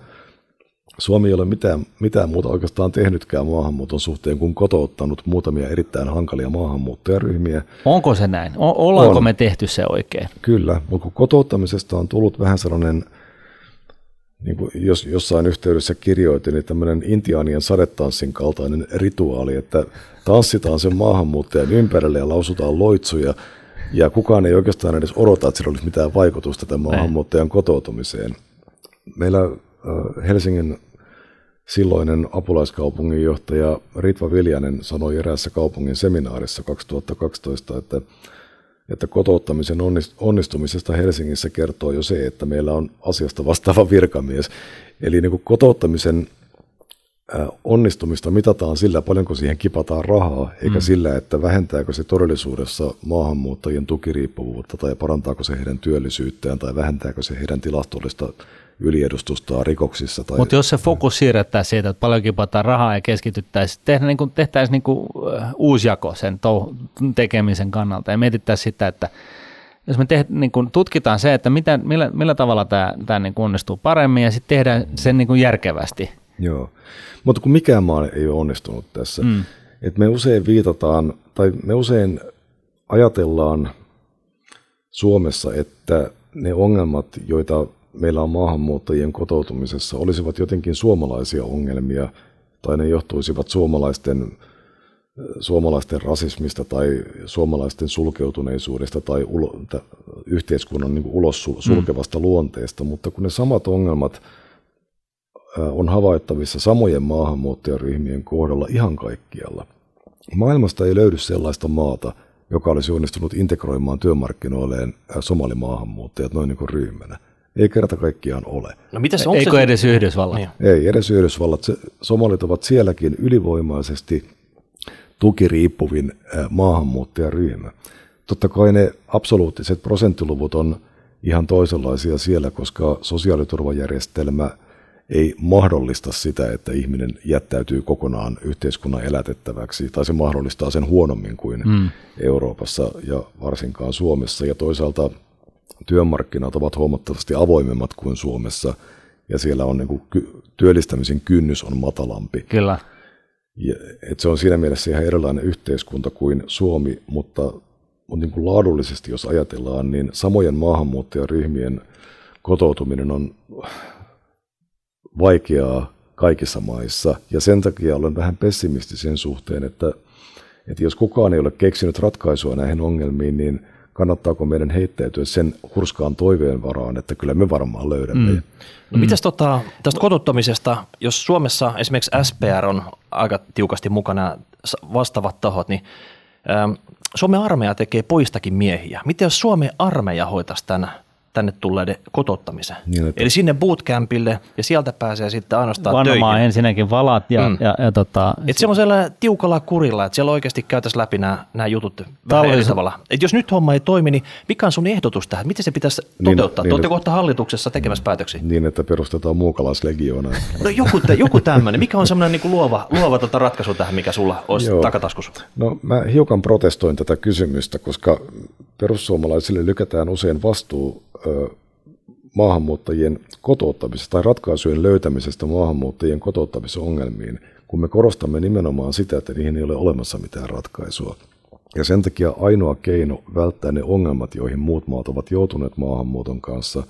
Suomi ei ole mitään, mitään muuta oikeastaan tehnytkään maahanmuuton suhteen kuin kotouttanut muutamia erittäin hankalia maahanmuuttajaryhmiä. Onko se näin? O- ollaanko on. me tehty se oikein? Kyllä, mutta kun kotouttamisesta on tullut vähän sellainen, niin kuin jos jossain yhteydessä kirjoitin, niin tämmöinen intiaanien sadetanssin kaltainen rituaali, että tanssitaan sen maahanmuuttajan ympärille ja lausutaan loitsuja, ja kukaan ei oikeastaan edes odota, että sillä olisi mitään vaikutusta tämän maahanmuuttajan kotoutumiseen. Meillä Helsingin silloinen apulaiskaupunginjohtaja Ritva Viljanen sanoi eräässä kaupungin seminaarissa 2012, että, että kotouttamisen onnistumisesta Helsingissä kertoo jo se, että meillä on asiasta vastaava virkamies. Eli niin kuin kotouttamisen onnistumista mitataan sillä, paljonko siihen kipataan rahaa, eikä mm. sillä, että vähentääkö se todellisuudessa maahanmuuttajien tukiriippuvuutta tai parantaako se heidän työllisyyttään tai vähentääkö se heidän tilastollista yliedustusta rikoksissa. Tai... Mutta jos se fokus siirrettäisiin siitä, että paljon kipataan rahaa ja keskityttäisiin, tehdä niin kuin, tehtäisiin niin kuin uusjako sen tekemisen kannalta ja mietittäisiin sitä, että jos me teht, niin kuin tutkitaan se, että mitä, millä, millä tavalla tämä, tämä niin kuin onnistuu paremmin ja sitten tehdään sen niin kuin järkevästi. Joo, mutta kun mikään maa ei ole onnistunut tässä, mm. että me usein viitataan tai me usein ajatellaan Suomessa, että ne ongelmat, joita meillä on maahanmuuttajien kotoutumisessa olisivat jotenkin suomalaisia ongelmia tai ne johtuisivat suomalaisten, suomalaisten rasismista tai suomalaisten sulkeutuneisuudesta tai ulo, t- yhteiskunnan niin ulos mm. sulkevasta mm. luonteesta, mutta kun ne samat ongelmat on havaittavissa samojen maahanmuuttajaryhmien kohdalla ihan kaikkialla. Maailmasta ei löydy sellaista maata, joka olisi onnistunut integroimaan työmarkkinoilleen somalimaahanmuuttajat noin niin kuin ryhmänä – ei kerta kaikkiaan ole. No mitäs, onko Eikö se... edes Yhdysvallat? Niin. Ei edes Yhdysvallat. Se, somalit ovat sielläkin ylivoimaisesti tukiriippuvin maahanmuuttajaryhmä. Totta kai ne absoluuttiset prosenttiluvut on ihan toisenlaisia siellä, koska sosiaaliturvajärjestelmä ei mahdollista sitä, että ihminen jättäytyy kokonaan yhteiskunnan elätettäväksi, tai se mahdollistaa sen huonommin kuin mm. Euroopassa ja varsinkaan Suomessa. Ja toisaalta työmarkkinat ovat huomattavasti avoimemmat kuin Suomessa ja siellä on niin kuin, työllistämisen kynnys on matalampi. Kyllä. Ja, et se on siinä mielessä ihan erilainen yhteiskunta kuin Suomi, mutta, mutta niin kuin laadullisesti jos ajatellaan, niin samojen maahanmuuttajaryhmien kotoutuminen on vaikeaa kaikissa maissa. Ja sen takia olen vähän pessimisti sen suhteen, että, että jos kukaan ei ole keksinyt ratkaisua näihin ongelmiin, niin – kannattaako meidän heittäytyä sen hurskaan toiveen varaan, että kyllä me varmaan löydämme. Mm. No mitäs tota, tästä kotottamisesta, jos Suomessa esimerkiksi SPR on aika tiukasti mukana vastaavat tahot, niin ähm, Suomen armeija tekee poistakin miehiä. Miten jos Suomen armeija hoitaisi tämän tänne tulleiden kotottamisen. Niin, että... Eli sinne bootcampille ja sieltä pääsee sitten ainoastaan Vannomaan töihin. ensinnäkin valat ja, mm. ja, ja tota... Et se on sellainen tiukalla kurilla, että siellä oikeasti käytäisiin läpi nämä, nämä jutut vähän eri tavalla. Et jos nyt homma ei toimi, niin mikä on sun ehdotus tähän? Miten se pitäisi niin, toteuttaa? Niin, Te kohta hallituksessa tekemässä päätöksiä. Niin, että perustetaan muukalaislegioona. no joku, joku tämmöinen. Mikä on semmoinen niin luova, luova tota ratkaisu tähän, mikä sulla olisi Joo. takataskussa? No mä hiukan protestoin tätä kysymystä, koska perussuomalaisille lykätään usein vastuu maahanmuuttajien kotouttamisesta tai ratkaisujen löytämisestä maahanmuuttajien kotouttamisongelmiin, kun me korostamme nimenomaan sitä, että niihin ei ole olemassa mitään ratkaisua. Ja sen takia ainoa keino välttää ne ongelmat, joihin muut maat ovat joutuneet maahanmuuton kanssa,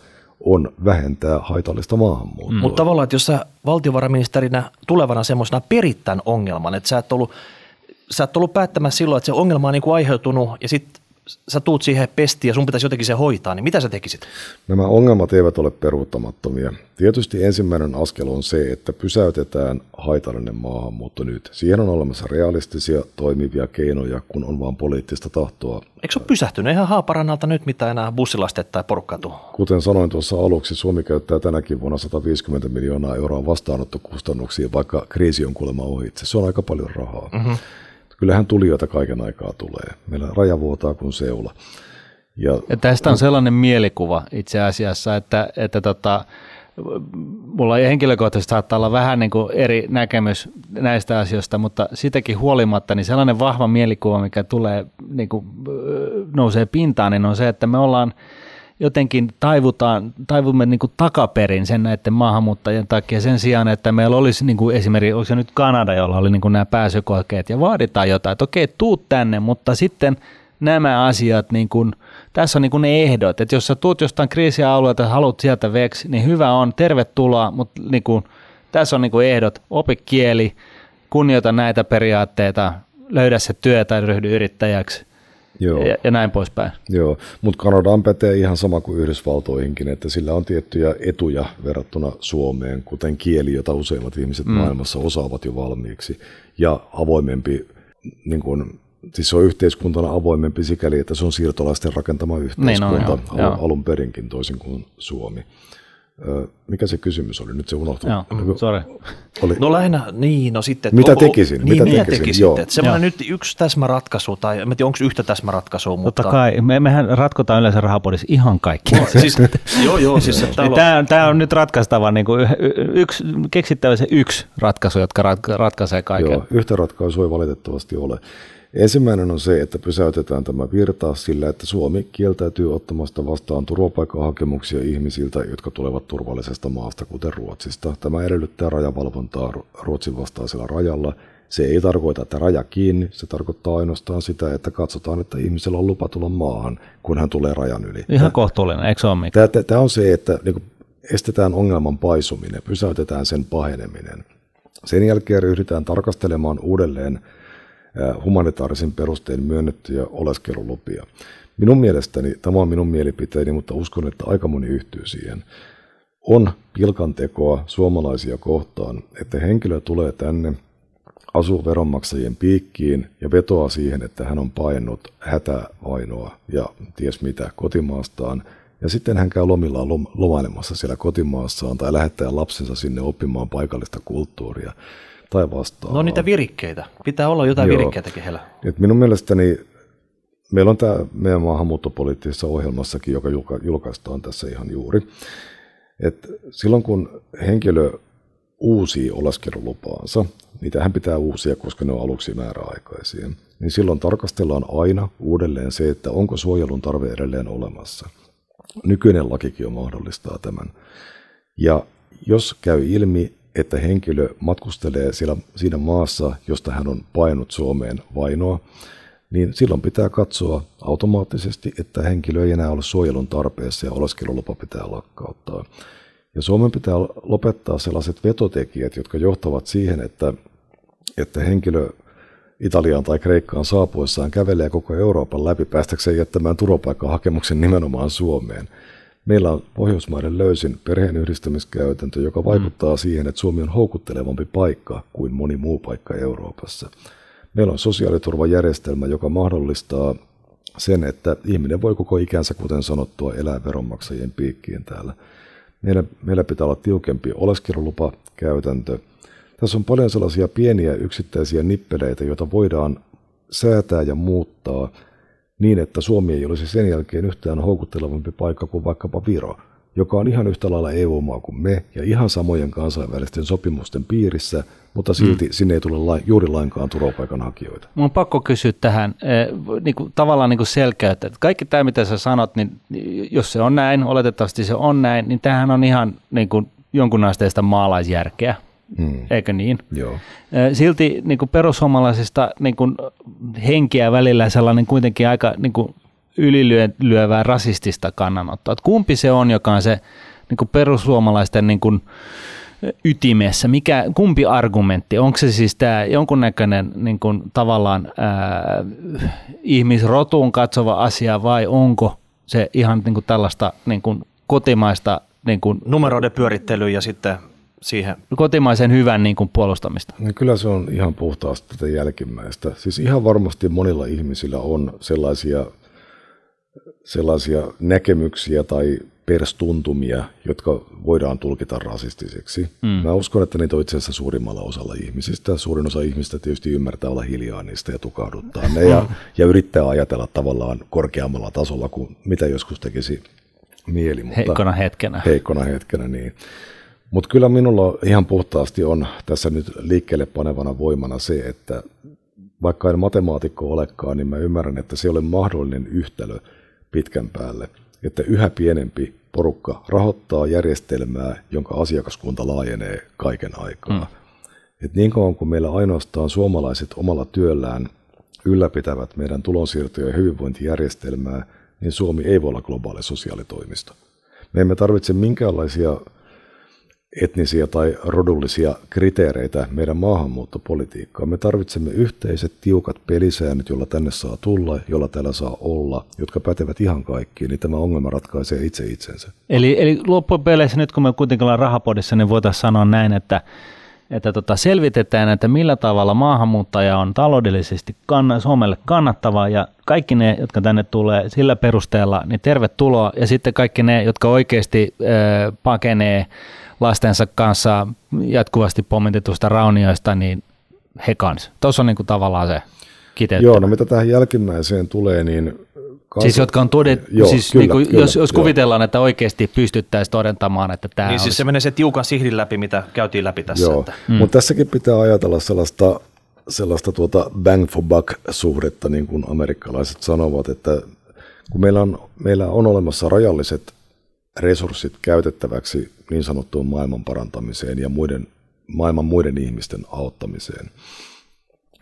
on vähentää haitallista maahanmuuttoa. Mm. Mutta tavallaan, että jos sä valtiovarainministerinä tulevana semmoisena perittän ongelman, että sä et ollut, sä et ollut päättämässä silloin, että se ongelma on niin kuin aiheutunut ja sitten sä tuut siihen pestiin ja sun pitäisi jotenkin se hoitaa, niin mitä sä tekisit? Nämä ongelmat eivät ole peruuttamattomia. Tietysti ensimmäinen askel on se, että pysäytetään haitallinen maahanmuutto nyt. Siihen on olemassa realistisia, toimivia keinoja, kun on vain poliittista tahtoa. Eikö se ole pysähtynyt ihan Haaparannalta nyt, mitä enää bussilastet tai porukkaa Kuten sanoin tuossa aluksi, Suomi käyttää tänäkin vuonna 150 miljoonaa euroa vastaanottokustannuksiin, vaikka kriisi on kuulemma ohitse. Se on aika paljon rahaa. Mm-hmm kyllähän tulijoita kaiken aikaa tulee. Meillä raja vuotaa kuin seula. Ja, ja tästä on sellainen mielikuva itse asiassa, että, että tota, mulla henkilökohtaisesti saattaa olla vähän niin kuin eri näkemys näistä asioista, mutta sitäkin huolimatta, niin sellainen vahva mielikuva, mikä tulee, niin kuin, nousee pintaan, niin on se, että me ollaan jotenkin taivutaan, taivumme niin kuin takaperin sen näiden maahanmuuttajien takia sen sijaan, että meillä olisi niin kuin esimerkiksi, onko se nyt Kanada, jolla oli niin kuin nämä pääsykokeet ja vaaditaan jotain, että okei, tuu tänne, mutta sitten nämä asiat, niin kuin, tässä on niin kuin ne ehdot, että jos sä tuut jostain kriisialueelta ja haluat sieltä veksi, niin hyvä on, tervetuloa, mutta niin kuin, tässä on niin kuin ehdot, opi kieli, kunnioita näitä periaatteita, löydä se työ tai ryhdy yrittäjäksi Joo. Ja, ja näin poispäin. Joo, mutta Kanadaan pätee ihan sama kuin Yhdysvaltoihinkin, että sillä on tiettyjä etuja verrattuna Suomeen, kuten kieli, jota useimmat ihmiset mm. maailmassa osaavat jo valmiiksi, ja avoimempi, niin kun, siis se on yhteiskuntana avoimempi sikäli, että se on siirtolaisten rakentama yhteiskunta niin on, joo, alun perinkin toisin kuin Suomi. Mikä se kysymys oli? Nyt se unohtui. Joo, sorry. Oli. No lähinnä, niin, no sitten. Mitä tekisin? Niin, mitä tekisin? tekisin? Joo. Semmoinen nyt yksi täsmäratkaisu, tai en tiedä, onko yhtä täsmäratkaisua, mutta... Totta kai, me, mehän ratkotaan yleensä rahapodissa ihan kaikki. No, siis, joo, joo, siis niin tämä, tämä on nyt ratkaistava, niin kuin yksi, keksittävä se yksi ratkaisu, jotka ratkaisee kaiken. Joo, yhtä ratkaisua ei valitettavasti ole. Ensimmäinen on se, että pysäytetään tämä virta sillä, että Suomi kieltäytyy ottamasta vastaan turvapaikkahakemuksia ihmisiltä, jotka tulevat turvallisesta maasta, kuten Ruotsista. Tämä edellyttää rajavalvontaa Ruotsin vastaisella rajalla. Se ei tarkoita, että raja kiinni, se tarkoittaa ainoastaan sitä, että katsotaan, että ihmisellä on lupa tulla maahan, kun hän tulee rajan yli. Ihan kohtuullinen, eikö se ole Tämä, tämä on se, että niin estetään ongelman paisuminen, pysäytetään sen paheneminen. Sen jälkeen ryhdytään tarkastelemaan uudelleen humanitaarisin perustein myönnettyjä oleskelulupia. Minun mielestäni, tämä on minun mielipiteeni, mutta uskon, että aika moni yhtyy siihen, on pilkantekoa suomalaisia kohtaan, että henkilö tulee tänne, asuu veronmaksajien piikkiin ja vetoaa siihen, että hän on painut hätävainoa ja ties mitä kotimaastaan, ja sitten hän käy lomillaan lomailemassa siellä kotimaassaan tai lähettää lapsensa sinne oppimaan paikallista kulttuuria tai vastaavaa. No niitä virikkeitä. Pitää olla jotain Joo. virikkeitäkin heillä. Et minun mielestäni meillä on tämä meidän maahanmuuttopoliittisessa ohjelmassakin, joka julkaistaan tässä ihan juuri. Et silloin kun henkilö uusii oleskelulupaansa, niitähän pitää uusia, koska ne on aluksi määräaikaisia, niin silloin tarkastellaan aina uudelleen se, että onko suojelun tarve edelleen olemassa. Nykyinen lakikin on mahdollistaa tämän. Ja jos käy ilmi, että henkilö matkustelee siellä, siinä maassa, josta hän on painut Suomeen vainoa, niin silloin pitää katsoa automaattisesti, että henkilö ei enää ole suojelun tarpeessa ja oleskelulupa pitää lakkauttaa. Ja Suomen pitää lopettaa sellaiset vetotekijät, jotka johtavat siihen, että, että henkilö Italiaan tai Kreikkaan saapuessaan kävelee koko Euroopan läpi päästäkseen jättämään turvapaikkahakemuksen nimenomaan Suomeen – Meillä on Pohjoismaiden löysin perheenyhdistämiskäytäntö, joka vaikuttaa mm. siihen, että Suomi on houkuttelevampi paikka kuin moni muu paikka Euroopassa. Meillä on sosiaaliturvajärjestelmä, joka mahdollistaa sen, että ihminen voi koko ikänsä, kuten sanottua, elää veronmaksajien piikkiin täällä. Meillä, meillä pitää olla tiukempi oleskelulupakäytäntö. Tässä on paljon sellaisia pieniä yksittäisiä nippeleitä, joita voidaan säätää ja muuttaa – niin, että Suomi ei olisi sen jälkeen yhtään houkuttelevampi paikka kuin vaikkapa Viro, joka on ihan yhtä lailla EU-maa kuin me ja ihan samojen kansainvälisten sopimusten piirissä, mutta silti mm. sinne ei tule lai, juuri lainkaan turvapaikanhakijoita. Mun on pakko kysyä tähän eh, niin kuin, tavallaan niin kuin selkeyttä. Että kaikki tämä, mitä sä sanot, niin jos se on näin, oletettavasti se on näin, niin tämähän on ihan niin kuin, jonkun asteista maalaisjärkeä. Mm. Eikö niin? Joo. Silti niin kuin perussuomalaisista niin kuin henkiä välillä sellainen kuitenkin aika niin kuin ylilyövää rasistista kannanottoa. Että kumpi se on, joka on se niin kuin perussuomalaisten niin kuin ytimessä? Mikä, kumpi argumentti? Onko se siis tämä jonkunnäköinen niin kuin, tavallaan ää, ihmisrotuun katsova asia vai onko se ihan niin kuin tällaista niin kuin kotimaista niin kuin, numeroiden pyörittely ja sitten siihen. Kotimaisen hyvän niin kuin puolustamista. No kyllä se on ihan puhtaasti tätä jälkimmäistä. Siis ihan varmasti monilla ihmisillä on sellaisia, sellaisia näkemyksiä tai perstuntumia, jotka voidaan tulkita rasistisiksi. Mm. Mä uskon, että niitä on itse asiassa suurimmalla osalla ihmisistä. Suurin osa ihmistä tietysti ymmärtää olla hiljaa niistä ja tukahduttaa ne ja, ja yrittää ajatella tavallaan korkeammalla tasolla kuin mitä joskus tekisi mieli. Mutta heikkona hetkenä. Heikkona hetkenä, niin. Mutta kyllä minulla ihan puhtaasti on tässä nyt liikkeelle panevana voimana se, että vaikka en matemaatikko olekaan, niin mä ymmärrän, että se ei ole mahdollinen yhtälö pitkän päälle, että yhä pienempi porukka rahoittaa järjestelmää, jonka asiakaskunta laajenee kaiken aikaa. Mm. Et niin kauan kuin meillä ainoastaan suomalaiset omalla työllään ylläpitävät meidän tulonsiirto- ja hyvinvointijärjestelmää, niin Suomi ei voi olla globaali sosiaalitoimisto. Me emme tarvitse minkäänlaisia etnisiä tai rodullisia kriteereitä meidän maahanmuuttopolitiikkaan. Me tarvitsemme yhteiset tiukat pelisäännöt, joilla tänne saa tulla, jolla täällä saa olla, jotka pätevät ihan kaikkiin, niin tämä ongelma ratkaisee itse itsensä. Eli, eli loppupeleissä nyt kun me kuitenkin ollaan rahapodissa, niin voitaisiin sanoa näin, että että tota, selvitetään, että millä tavalla maahanmuuttaja on taloudellisesti kann- Suomelle kannattavaa ja kaikki ne, jotka tänne tulee sillä perusteella, niin tervetuloa ja sitten kaikki ne, jotka oikeasti äh, pakenee lastensa kanssa jatkuvasti pommitetusta raunioista, niin he kanssa. Tuossa on niin kuin tavallaan se kiteyttävä. Joo, no mitä tähän jälkimmäiseen tulee, niin Kansa... Siis jotka on todet... Joo, siis kyllä, niin kuin, kyllä, jos, jos kuvitellaan, että oikeasti pystyttäisiin todentamaan, että tämä Niin olisi... siis se menee se tiukan sihdin läpi, mitä käytiin läpi tässä. Joo, että... mm. mutta tässäkin pitää ajatella sellaista, sellaista tuota bang for buck-suhdetta, niin kuin amerikkalaiset sanovat, että kun meillä on, meillä on olemassa rajalliset resurssit käytettäväksi niin sanottuun maailman parantamiseen ja muiden, maailman muiden ihmisten auttamiseen,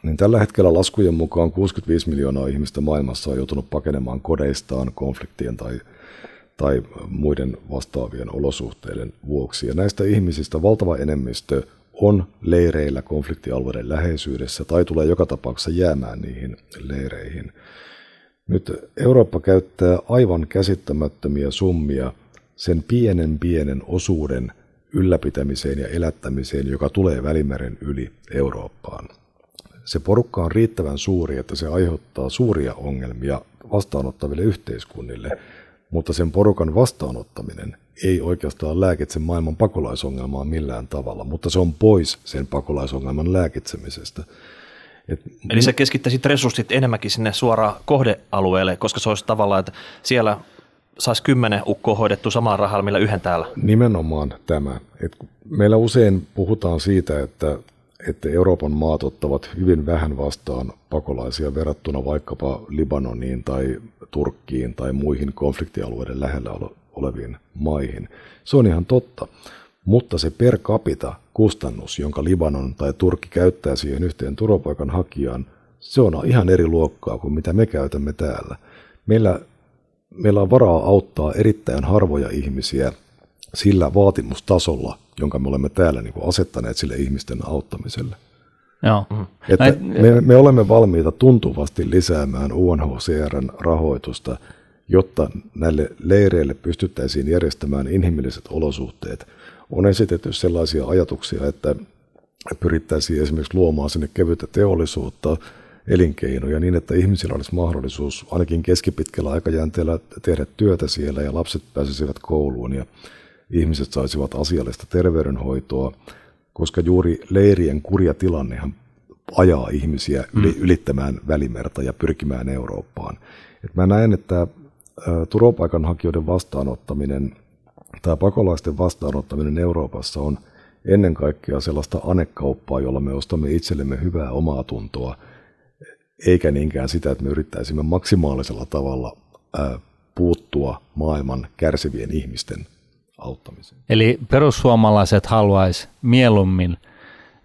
niin tällä hetkellä laskujen mukaan 65 miljoonaa ihmistä maailmassa on joutunut pakenemaan kodeistaan konfliktien tai, tai muiden vastaavien olosuhteiden vuoksi. Ja näistä ihmisistä valtava enemmistö on leireillä konfliktialueiden läheisyydessä tai tulee joka tapauksessa jäämään niihin leireihin. Nyt Eurooppa käyttää aivan käsittämättömiä summia sen pienen pienen osuuden ylläpitämiseen ja elättämiseen, joka tulee Välimeren yli Eurooppaan se porukka on riittävän suuri, että se aiheuttaa suuria ongelmia vastaanottaville yhteiskunnille, mutta sen porukan vastaanottaminen ei oikeastaan lääkitse maailman pakolaisongelmaa millään tavalla, mutta se on pois sen pakolaisongelman lääkitsemisestä. Et, Eli se keskittäisit resurssit enemmänkin sinne suoraan kohdealueelle, koska se olisi tavallaan, että siellä saisi kymmenen ukkoa hoidettu samaan rahalla, millä yhden täällä. Nimenomaan tämä. Et meillä usein puhutaan siitä, että että Euroopan maat ottavat hyvin vähän vastaan pakolaisia verrattuna vaikkapa Libanoniin tai Turkkiin tai muihin konfliktialueiden lähellä oleviin maihin. Se on ihan totta, mutta se per capita kustannus, jonka Libanon tai Turkki käyttää siihen yhteen turvapaikanhakijaan, se on ihan eri luokkaa kuin mitä me käytämme täällä. Meillä, meillä on varaa auttaa erittäin harvoja ihmisiä sillä vaatimustasolla, jonka me olemme täällä niin kuin asettaneet sille ihmisten auttamiselle. Joo. Mm. Että me, me olemme valmiita tuntuvasti lisäämään UNHCRn rahoitusta, jotta näille leireille pystyttäisiin järjestämään inhimilliset olosuhteet. On esitetty sellaisia ajatuksia, että pyrittäisiin esimerkiksi luomaan sinne kevyttä teollisuutta, elinkeinoja niin, että ihmisillä olisi mahdollisuus ainakin keskipitkällä aikajänteellä tehdä työtä siellä ja lapset pääsisivät kouluun ja ihmiset saisivat asiallista terveydenhoitoa, koska juuri leirien kurja tilannehan ajaa ihmisiä yli, mm. ylittämään välimerta ja pyrkimään Eurooppaan. Et mä näen, että turvapaikanhakijoiden vastaanottaminen tai pakolaisten vastaanottaminen Euroopassa on ennen kaikkea sellaista anekauppaa, jolla me ostamme itsellemme hyvää omaa tuntoa, eikä niinkään sitä, että me yrittäisimme maksimaalisella tavalla puuttua maailman kärsivien ihmisten auttamiseen. Eli perussuomalaiset haluaisi mieluummin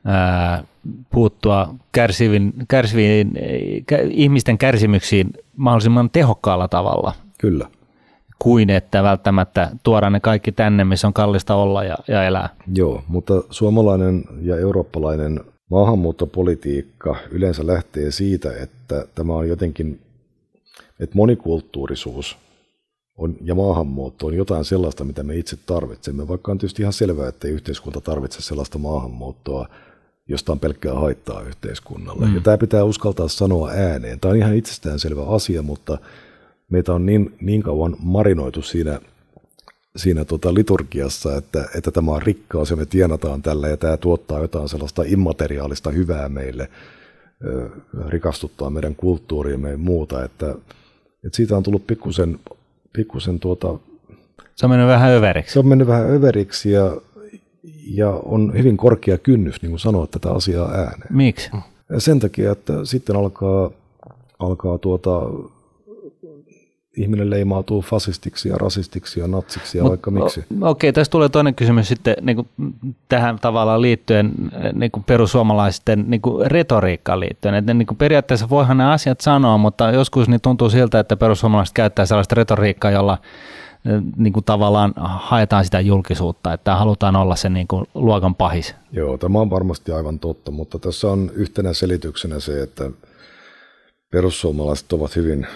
ää, puuttua kärsivin, kärsivin, kä, ihmisten kärsimyksiin mahdollisimman tehokkaalla tavalla. Kyllä. Kuin että välttämättä tuoda ne kaikki tänne, missä on kallista olla ja, ja elää. Joo, mutta suomalainen ja eurooppalainen maahanmuuttopolitiikka yleensä lähtee siitä, että tämä on jotenkin, että monikulttuurisuus on, ja maahanmuutto on jotain sellaista, mitä me itse tarvitsemme, vaikka on tietysti ihan selvää, että ei yhteiskunta tarvitse sellaista maahanmuuttoa, josta on pelkkää haittaa yhteiskunnalle. Mm. Ja tämä pitää uskaltaa sanoa ääneen. Tämä on ihan itsestäänselvä asia, mutta meitä on niin, niin kauan marinoitu siinä, siinä tota liturgiassa, että, että tämä on rikkaus ja me tienataan tällä ja tämä tuottaa jotain sellaista immateriaalista hyvää meille, rikastuttaa meidän kulttuuriamme ja muuta, että, että siitä on tullut pikkusen pikkusen tuota Se on mennyt vähän överiksi. Se on mennyt vähän överiksi ja, ja on hyvin korkea kynnys niin kuin sanoa tätä asiaa ääneen. Miksi? Ja sen takia, että sitten alkaa, alkaa tuota, ihminen leimautuu fasistiksi ja rasistiksi ja natsiksi ja Mut, vaikka miksi. Okei, okay, tässä tulee toinen kysymys sitten niin kuin tähän tavallaan liittyen niin kuin perussuomalaisten niin kuin retoriikkaan liittyen. Että niin kuin periaatteessa voihan ne asiat sanoa, mutta joskus niin tuntuu siltä, että perussuomalaiset käyttää sellaista retoriikkaa, jolla niin kuin tavallaan haetaan sitä julkisuutta, että halutaan olla se niin kuin luokan pahis. Joo, tämä on varmasti aivan totta, mutta tässä on yhtenä selityksenä se, että perussuomalaiset ovat hyvin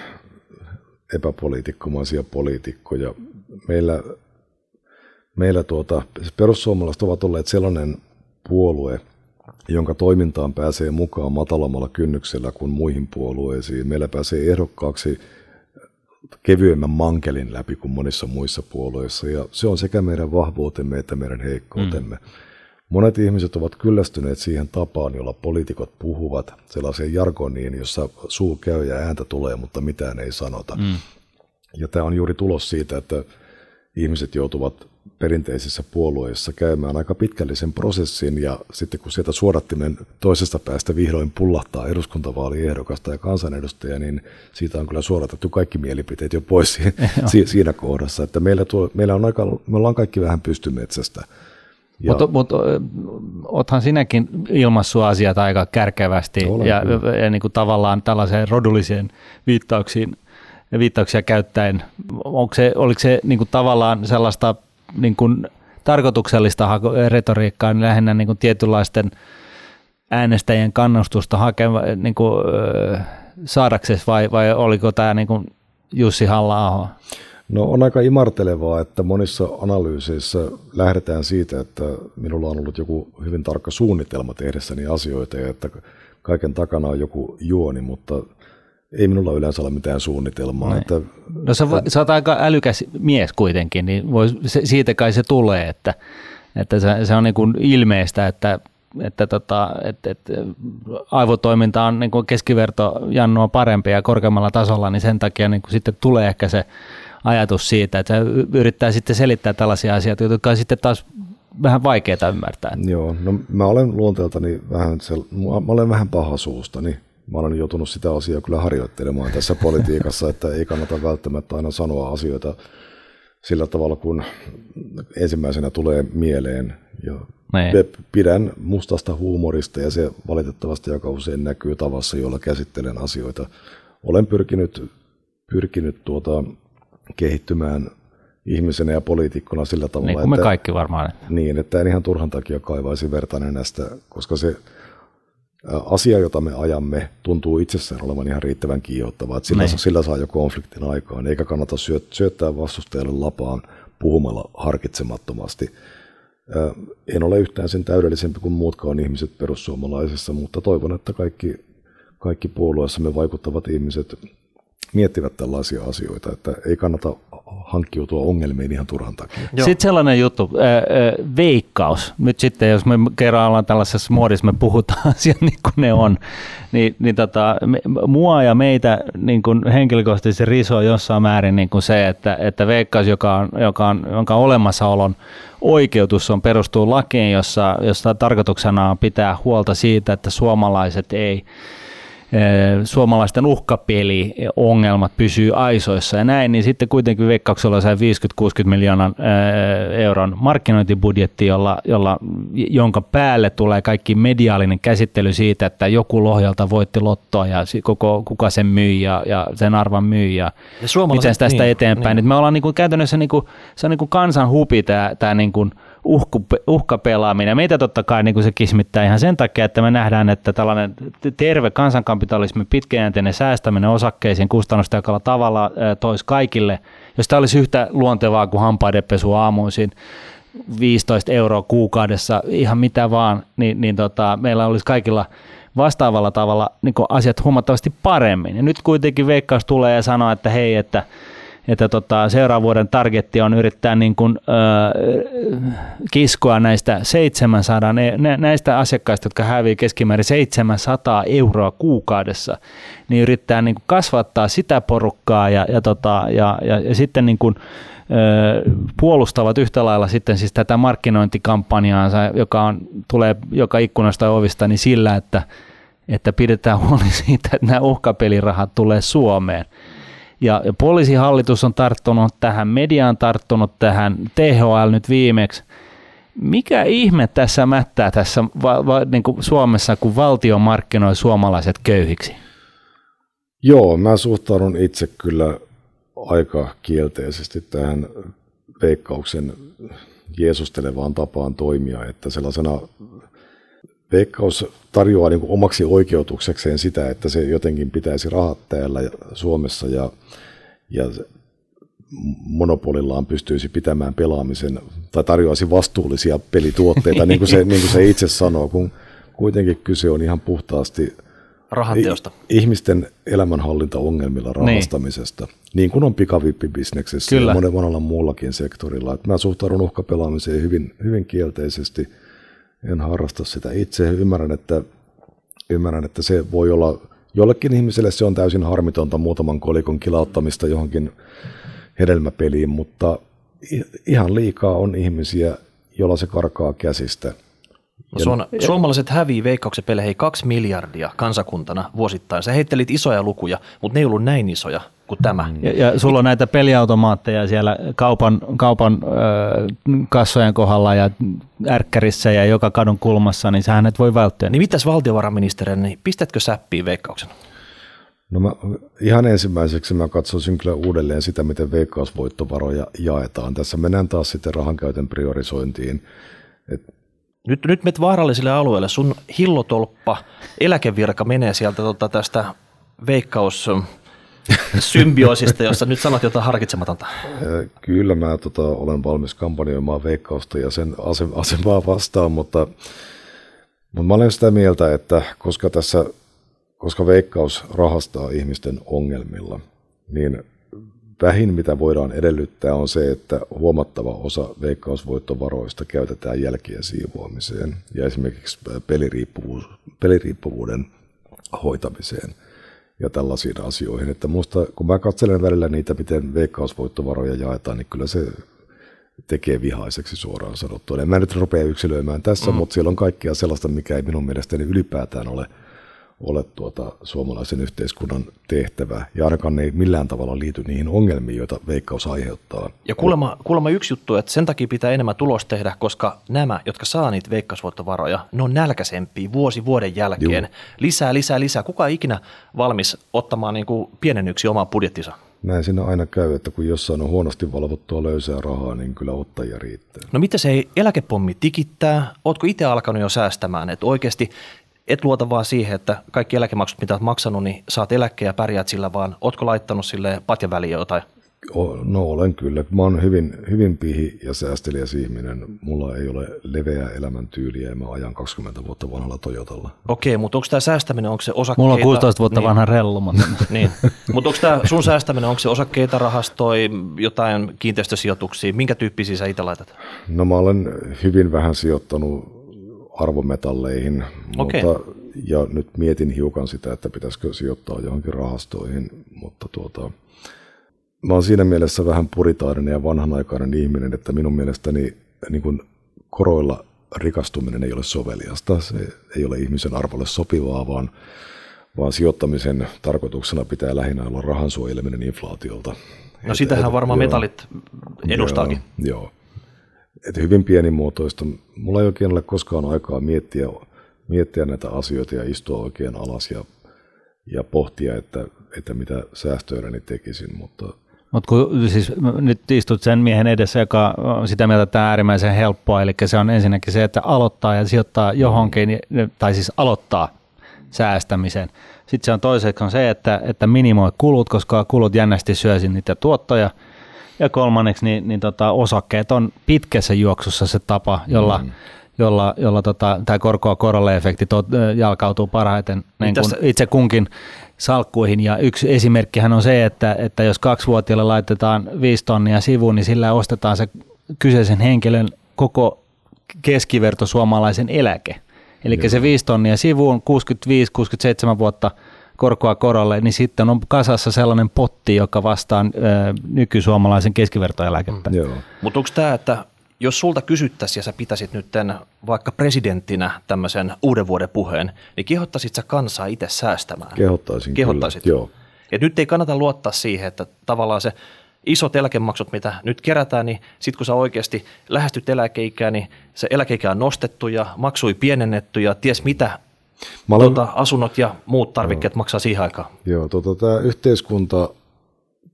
epäpoliitikkomaisia poliitikkoja. Meillä, meillä tuota, perussuomalaiset ovat olleet sellainen puolue, jonka toimintaan pääsee mukaan matalammalla kynnyksellä kuin muihin puolueisiin. Meillä pääsee ehdokkaaksi kevyemmän mankelin läpi kuin monissa muissa puolueissa, ja se on sekä meidän vahvuutemme että meidän heikkoutemme. Mm. Monet ihmiset ovat kyllästyneet siihen tapaan, jolla poliitikot puhuvat, sellaiseen jargoniin, jossa suu käy ja ääntä tulee, mutta mitään ei sanota. Mm. Ja tämä on juuri tulos siitä, että ihmiset joutuvat perinteisissä puolueissa käymään aika pitkällisen prosessin ja sitten kun sieltä suodattimen toisesta päästä vihdoin pullahtaa eduskuntavaaliehdokasta ja kansanedustaja, niin siitä on kyllä suoratettu kaikki mielipiteet jo pois siinä, siinä kohdassa, että meillä, tuo, meillä on aika, me ollaan kaikki vähän pystymetsästä. Mutta mut, oothan sinäkin ilmassut asiat aika kärkevästi Olen ja, ja, ja niin kuin tavallaan tällaiseen rodulliseen viittauksiin, viittauksia käyttäen. Onko se, oliko se niin kuin tavallaan sellaista niin kuin tarkoituksellista retoriikkaa niin lähinnä niin kuin tietynlaisten äänestäjien kannustusta hakeva, niin kuin, saadaksesi vai, vai oliko tämä niin kuin Jussi halla No on aika imartelevaa, että monissa analyyseissä lähdetään siitä, että minulla on ollut joku hyvin tarkka suunnitelma tehdessäni asioita ja että kaiken takana on joku juoni, mutta ei minulla yleensä ole mitään suunnitelmaa. Että, no sä, sä oot aika älykäs mies kuitenkin, niin voi, se, siitä kai se tulee, että, että se, se on niin kuin ilmeistä, että että, tota, että, että aivotoiminta on niin keskiverto Jannua parempi ja korkeammalla tasolla, niin sen takia niin kuin sitten tulee ehkä se ajatus siitä, että yrittää sitten selittää tällaisia asioita, jotka on sitten taas vähän vaikeaa ymmärtää. Joo, no mä olen luonteeltani vähän, mä olen vähän paha suustani. Mä olen joutunut sitä asiaa kyllä harjoittelemaan tässä politiikassa, että ei kannata välttämättä aina sanoa asioita sillä tavalla, kun ensimmäisenä tulee mieleen. Ja niin. pidän mustasta huumorista ja se valitettavasti aika usein näkyy tavassa, jolla käsittelen asioita. Olen pyrkinyt, pyrkinyt tuota, kehittymään ihmisenä ja poliitikkona sillä tavalla, niin kuin me että, kaikki varmaan. Niin, että en ihan turhan takia kaivaisi verta nenästä, koska se asia, jota me ajamme, tuntuu itsessään olevan ihan riittävän kiihottavaa, että sillä, niin. sillä saa jo konfliktin aikaan, eikä kannata syöttää vastustajalle lapaan puhumalla harkitsemattomasti. En ole yhtään sen täydellisempi kuin muutkaan ihmiset perussuomalaisissa, mutta toivon, että kaikki, kaikki puolueessamme vaikuttavat ihmiset miettivät tällaisia asioita, että ei kannata hankkiutua ongelmiin ihan turhan takia. Joo. Sitten sellainen juttu, veikkaus. Nyt sitten, jos me kerran ollaan tällaisessa muodissa, me puhutaan asiat niin kuin ne on, niin, niin tota, me, mua ja meitä niin kuin henkilökohtaisesti risoo jossain määrin niin kuin se, että, että veikkaus, joka on, joka on, jonka olemassaolon oikeutus on perustuu lakiin, jossa, jossa tarkoituksena on pitää huolta siitä, että suomalaiset ei suomalaisten uhkapeliongelmat pysyy aisoissa ja näin, niin sitten kuitenkin veikkauksella sai 50-60 miljoonan euron markkinointibudjetti, jolla, jolla, jonka päälle tulee kaikki mediaalinen käsittely siitä, että joku Lohjalta voitti lottoa ja koko, kuka sen myy ja, ja sen arvan myy ja, ja miten tästä niin, eteenpäin. Niin. Me ollaan niin kuin, käytännössä niin kuin, se on niin kuin kansan hupi tämä, tämä niin kuin, uhku, uhkapelaaminen. Meitä totta kai niin kuin se kismittää ihan sen takia, että me nähdään, että tällainen terve kansankapitalismi, pitkäjänteinen säästäminen osakkeisiin kustannustekalla tavalla toisi kaikille, jos tämä olisi yhtä luontevaa kuin hampaidenpesu aamuisin, 15 euroa kuukaudessa, ihan mitä vaan, niin, niin tota, meillä olisi kaikilla vastaavalla tavalla niin asiat huomattavasti paremmin. Ja nyt kuitenkin Veikkaus tulee ja sanoo, että hei, että että tota, seuraavan vuoden targetti on yrittää niin kuin, äh, kiskoa näistä 700, näistä asiakkaista, jotka hävii keskimäärin 700 euroa kuukaudessa, niin yrittää niin kuin kasvattaa sitä porukkaa ja, ja, tota, ja, ja, ja sitten niin kuin, puolustavat yhtä lailla sitten siis tätä markkinointikampanjaansa, joka on, tulee joka ikkunasta ja ovista, niin sillä, että, että pidetään huoli siitä, että nämä uhkapelirahat tulee Suomeen. Ja, poliisihallitus on tarttunut tähän, media on tarttunut tähän, THL nyt viimeksi. Mikä ihme tässä mättää tässä va, va, niin kuin Suomessa, kun valtio markkinoi suomalaiset köyhiksi? Joo, mä suhtaudun itse kyllä aika kielteisesti tähän veikkauksen jeesustelevaan tapaan toimia, että sellaisena veikkaus tarjoaa niin kuin omaksi oikeutuksekseen sitä, että se jotenkin pitäisi rahat täällä Suomessa ja, ja monopolillaan pystyisi pitämään pelaamisen tai tarjoaisi vastuullisia pelituotteita, niin kuin se, niin kuin se itse sanoo, kun kuitenkin kyse on ihan puhtaasti – rahanteosta. Ihmisten elämänhallintaongelmilla niin. rahastamisesta, niin, niin kuin on pikavippibisneksessä Kyllä. ja monen monella muullakin sektorilla. Et mä suhtaudun uhkapelaamiseen hyvin, hyvin kielteisesti. En harrasta sitä itse. Ymmärrän että, ymmärrän, että se voi olla, jollekin ihmiselle se on täysin harmitonta muutaman kolikon kilauttamista johonkin hedelmäpeliin, mutta ihan liikaa on ihmisiä, joilla se karkaa käsistä – No, suona, suomalaiset hävii veikkauksen peleihin kaksi miljardia kansakuntana vuosittain. Sä heittelit isoja lukuja, mutta ne ei ollut näin isoja kuin tämä. Ja, ja sulla on näitä peliautomaatteja siellä kaupan, kaupan äh, kassojen kohdalla ja ärkkärissä ja joka kadun kulmassa, niin sähän et voi välttyä. Niin mitäs valtiovarainministeri, niin pistätkö säppiin veikkauksen? No mä, ihan ensimmäiseksi mä katsoisin kyllä uudelleen sitä, miten veikkausvoittovaroja jaetaan. Tässä mennään taas sitten rahankäytön priorisointiin. Et nyt, nyt menet vaarallisille alueille. Sun hillotolppa, eläkevirka menee sieltä tota, tästä veikkaus symbioosista, jossa nyt sanot jotain harkitsematonta. Kyllä mä tota, olen valmis kampanjoimaan veikkausta ja sen asemaa vastaan, mutta, mutta mä olen sitä mieltä, että koska tässä koska veikkaus rahastaa ihmisten ongelmilla, niin vähin, mitä voidaan edellyttää, on se, että huomattava osa veikkausvoittovaroista käytetään jälkien siivoamiseen ja esimerkiksi peliriippuvuus, peliriippuvuuden hoitamiseen ja tällaisiin asioihin. Että musta, kun mä katselen välillä niitä, miten veikkausvoittovaroja jaetaan, niin kyllä se tekee vihaiseksi suoraan sanottuna. En mä nyt rupea yksilöimään tässä, mm. mutta siellä on kaikkea sellaista, mikä ei minun mielestäni ylipäätään ole – ole tuota suomalaisen yhteiskunnan tehtävä, ja ainakaan ne ei millään tavalla liity niihin ongelmiin, joita veikkaus aiheuttaa. Ja kuulemma, kuulemma yksi juttu, että sen takia pitää enemmän tulos tehdä, koska nämä, jotka saa niitä veikkausvoittovaroja, ne on nälkäisempiä vuosi vuoden jälkeen. Juh. Lisää, lisää, lisää. Kuka ei ikinä valmis ottamaan niin kuin pienennyksi omaa budjettinsa? Näin siinä aina käy, että kun jossain on huonosti valvottua löysää rahaa, niin kyllä ottajia riittää. No mitä se eläkepommi tikittää? Oletko itse alkanut jo säästämään? Että oikeasti et luota vaan siihen, että kaikki eläkemaksut, mitä olet maksanut, niin saat eläkkeen ja pärjäät sillä, vaan ootko laittanut sille patjan väliin jotain? No olen kyllä. Mä oon hyvin, hyvin pihi ja säästeliäs ihminen. Mulla ei ole leveää elämäntyyliä ja mä ajan 20 vuotta vanhalla Toyotalla. Okei, mutta onko tämä säästäminen, onko se osakkeita? Mulla on 16 vuotta niin. vanha rellu. niin. Mutta onko tämä sun säästäminen, onko se osakkeita, rahastoi, jotain kiinteistösijoituksia? Minkä tyyppisiä sä itse laitat? No mä olen hyvin vähän sijoittanut arvometalleihin, okay. mutta, ja nyt mietin hiukan sitä, että pitäisikö sijoittaa johonkin rahastoihin, mutta tuota, mä oon siinä mielessä vähän puritainen ja vanhanaikainen ihminen, että minun mielestäni niin kuin koroilla rikastuminen ei ole soveliasta, se ei ole ihmisen arvolle sopivaa, vaan, vaan sijoittamisen tarkoituksena pitää lähinnä olla rahan suojeleminen inflaatiolta. No sitähän varmaan joo, metallit edustaakin. Joo, joo että hyvin pienimuotoista. Mulla ei oikein ole koskaan aikaa miettiä, miettiä näitä asioita ja istua oikein alas ja, ja pohtia, että, että mitä säästöjäni tekisin, mutta mutta kun siis nyt istut sen miehen edessä, joka on sitä mieltä, että tämä on äärimmäisen helppoa, eli se on ensinnäkin se, että aloittaa ja sijoittaa johonkin, tai siis aloittaa säästämisen. Sitten se on toiseksi on se, että, että minimoi kulut, koska kulut jännästi syösin niitä tuottoja – ja kolmanneksi, niin, niin tota, osakkeet on pitkässä juoksussa se tapa, jolla, mm. jolla, jolla tota, tämä korkoa korolle efekti tot, jalkautuu parhaiten niin kun itse kunkin salkkuihin. Ja yksi esimerkkihän on se, että, että jos kaksivuotiaalle laitetaan viisi tonnia sivuun, niin sillä ostetaan se kyseisen henkilön koko keskiverto suomalaisen eläke. Eli se viisi tonnia sivuun, 65-67 vuotta korkoa korolle, niin sitten on kasassa sellainen potti, joka vastaa ö, nykysuomalaisen keskivertoeläkettä. Mm, Mutta onko tämä, että jos sulta kysyttäisiin ja sä pitäisit nyt vaikka presidenttinä tämmöisen uuden vuoden puheen, niin kehottaisit sä kansaa itse säästämään? Kehottaisin Kehottaisit. kyllä, joo. Et nyt ei kannata luottaa siihen, että tavallaan se isot eläkemaksut, mitä nyt kerätään, niin sitten kun sä oikeasti lähestyt eläkeikää, niin se eläkeikä on nostettu ja maksui pienennetty ja ties mitä olen... tuota, asunnot ja muut tarvikkeet joo. maksaa siihen aikaan. Joo, tuota, tämä yhteiskunta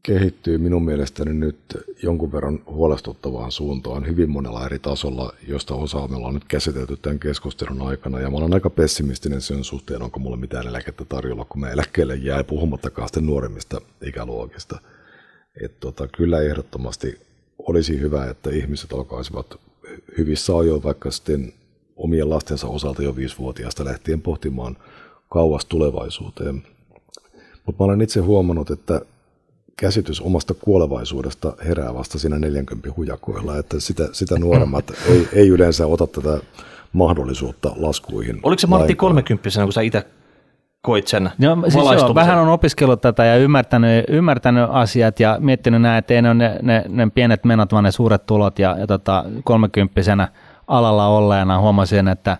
kehittyy minun mielestäni nyt jonkun verran huolestuttavaan suuntaan hyvin monella eri tasolla, josta osa me ollaan nyt käsitelty tämän keskustelun aikana. Ja mä olen aika pessimistinen sen suhteen, onko mulla mitään eläkettä tarjolla, kun me eläkkeelle jää, puhumattakaan sitten nuoremmista ikäluokista. Et tota, kyllä ehdottomasti olisi hyvä, että ihmiset alkaisivat hyvissä ajoin vaikka sitten omien lastensa osalta jo viisivuotiaasta lähtien pohtimaan kauas tulevaisuuteen. Mutta mä olen itse huomannut, että käsitys omasta kuolevaisuudesta herää vasta siinä 40 hujakoilla, että sitä, sitä nuoremmat ei, ei yleensä ota tätä mahdollisuutta laskuihin. Oliko se Martti 30 kun sä itse koit sen no, siis joo, Vähän on opiskellut tätä ja ymmärtänyt, ymmärtänyt asiat ja miettinyt näin, että ei ne ole ne, ne, ne pienet menot, vaan ne suuret tulot ja, ja tota, 30 alalla olleena huomasin, että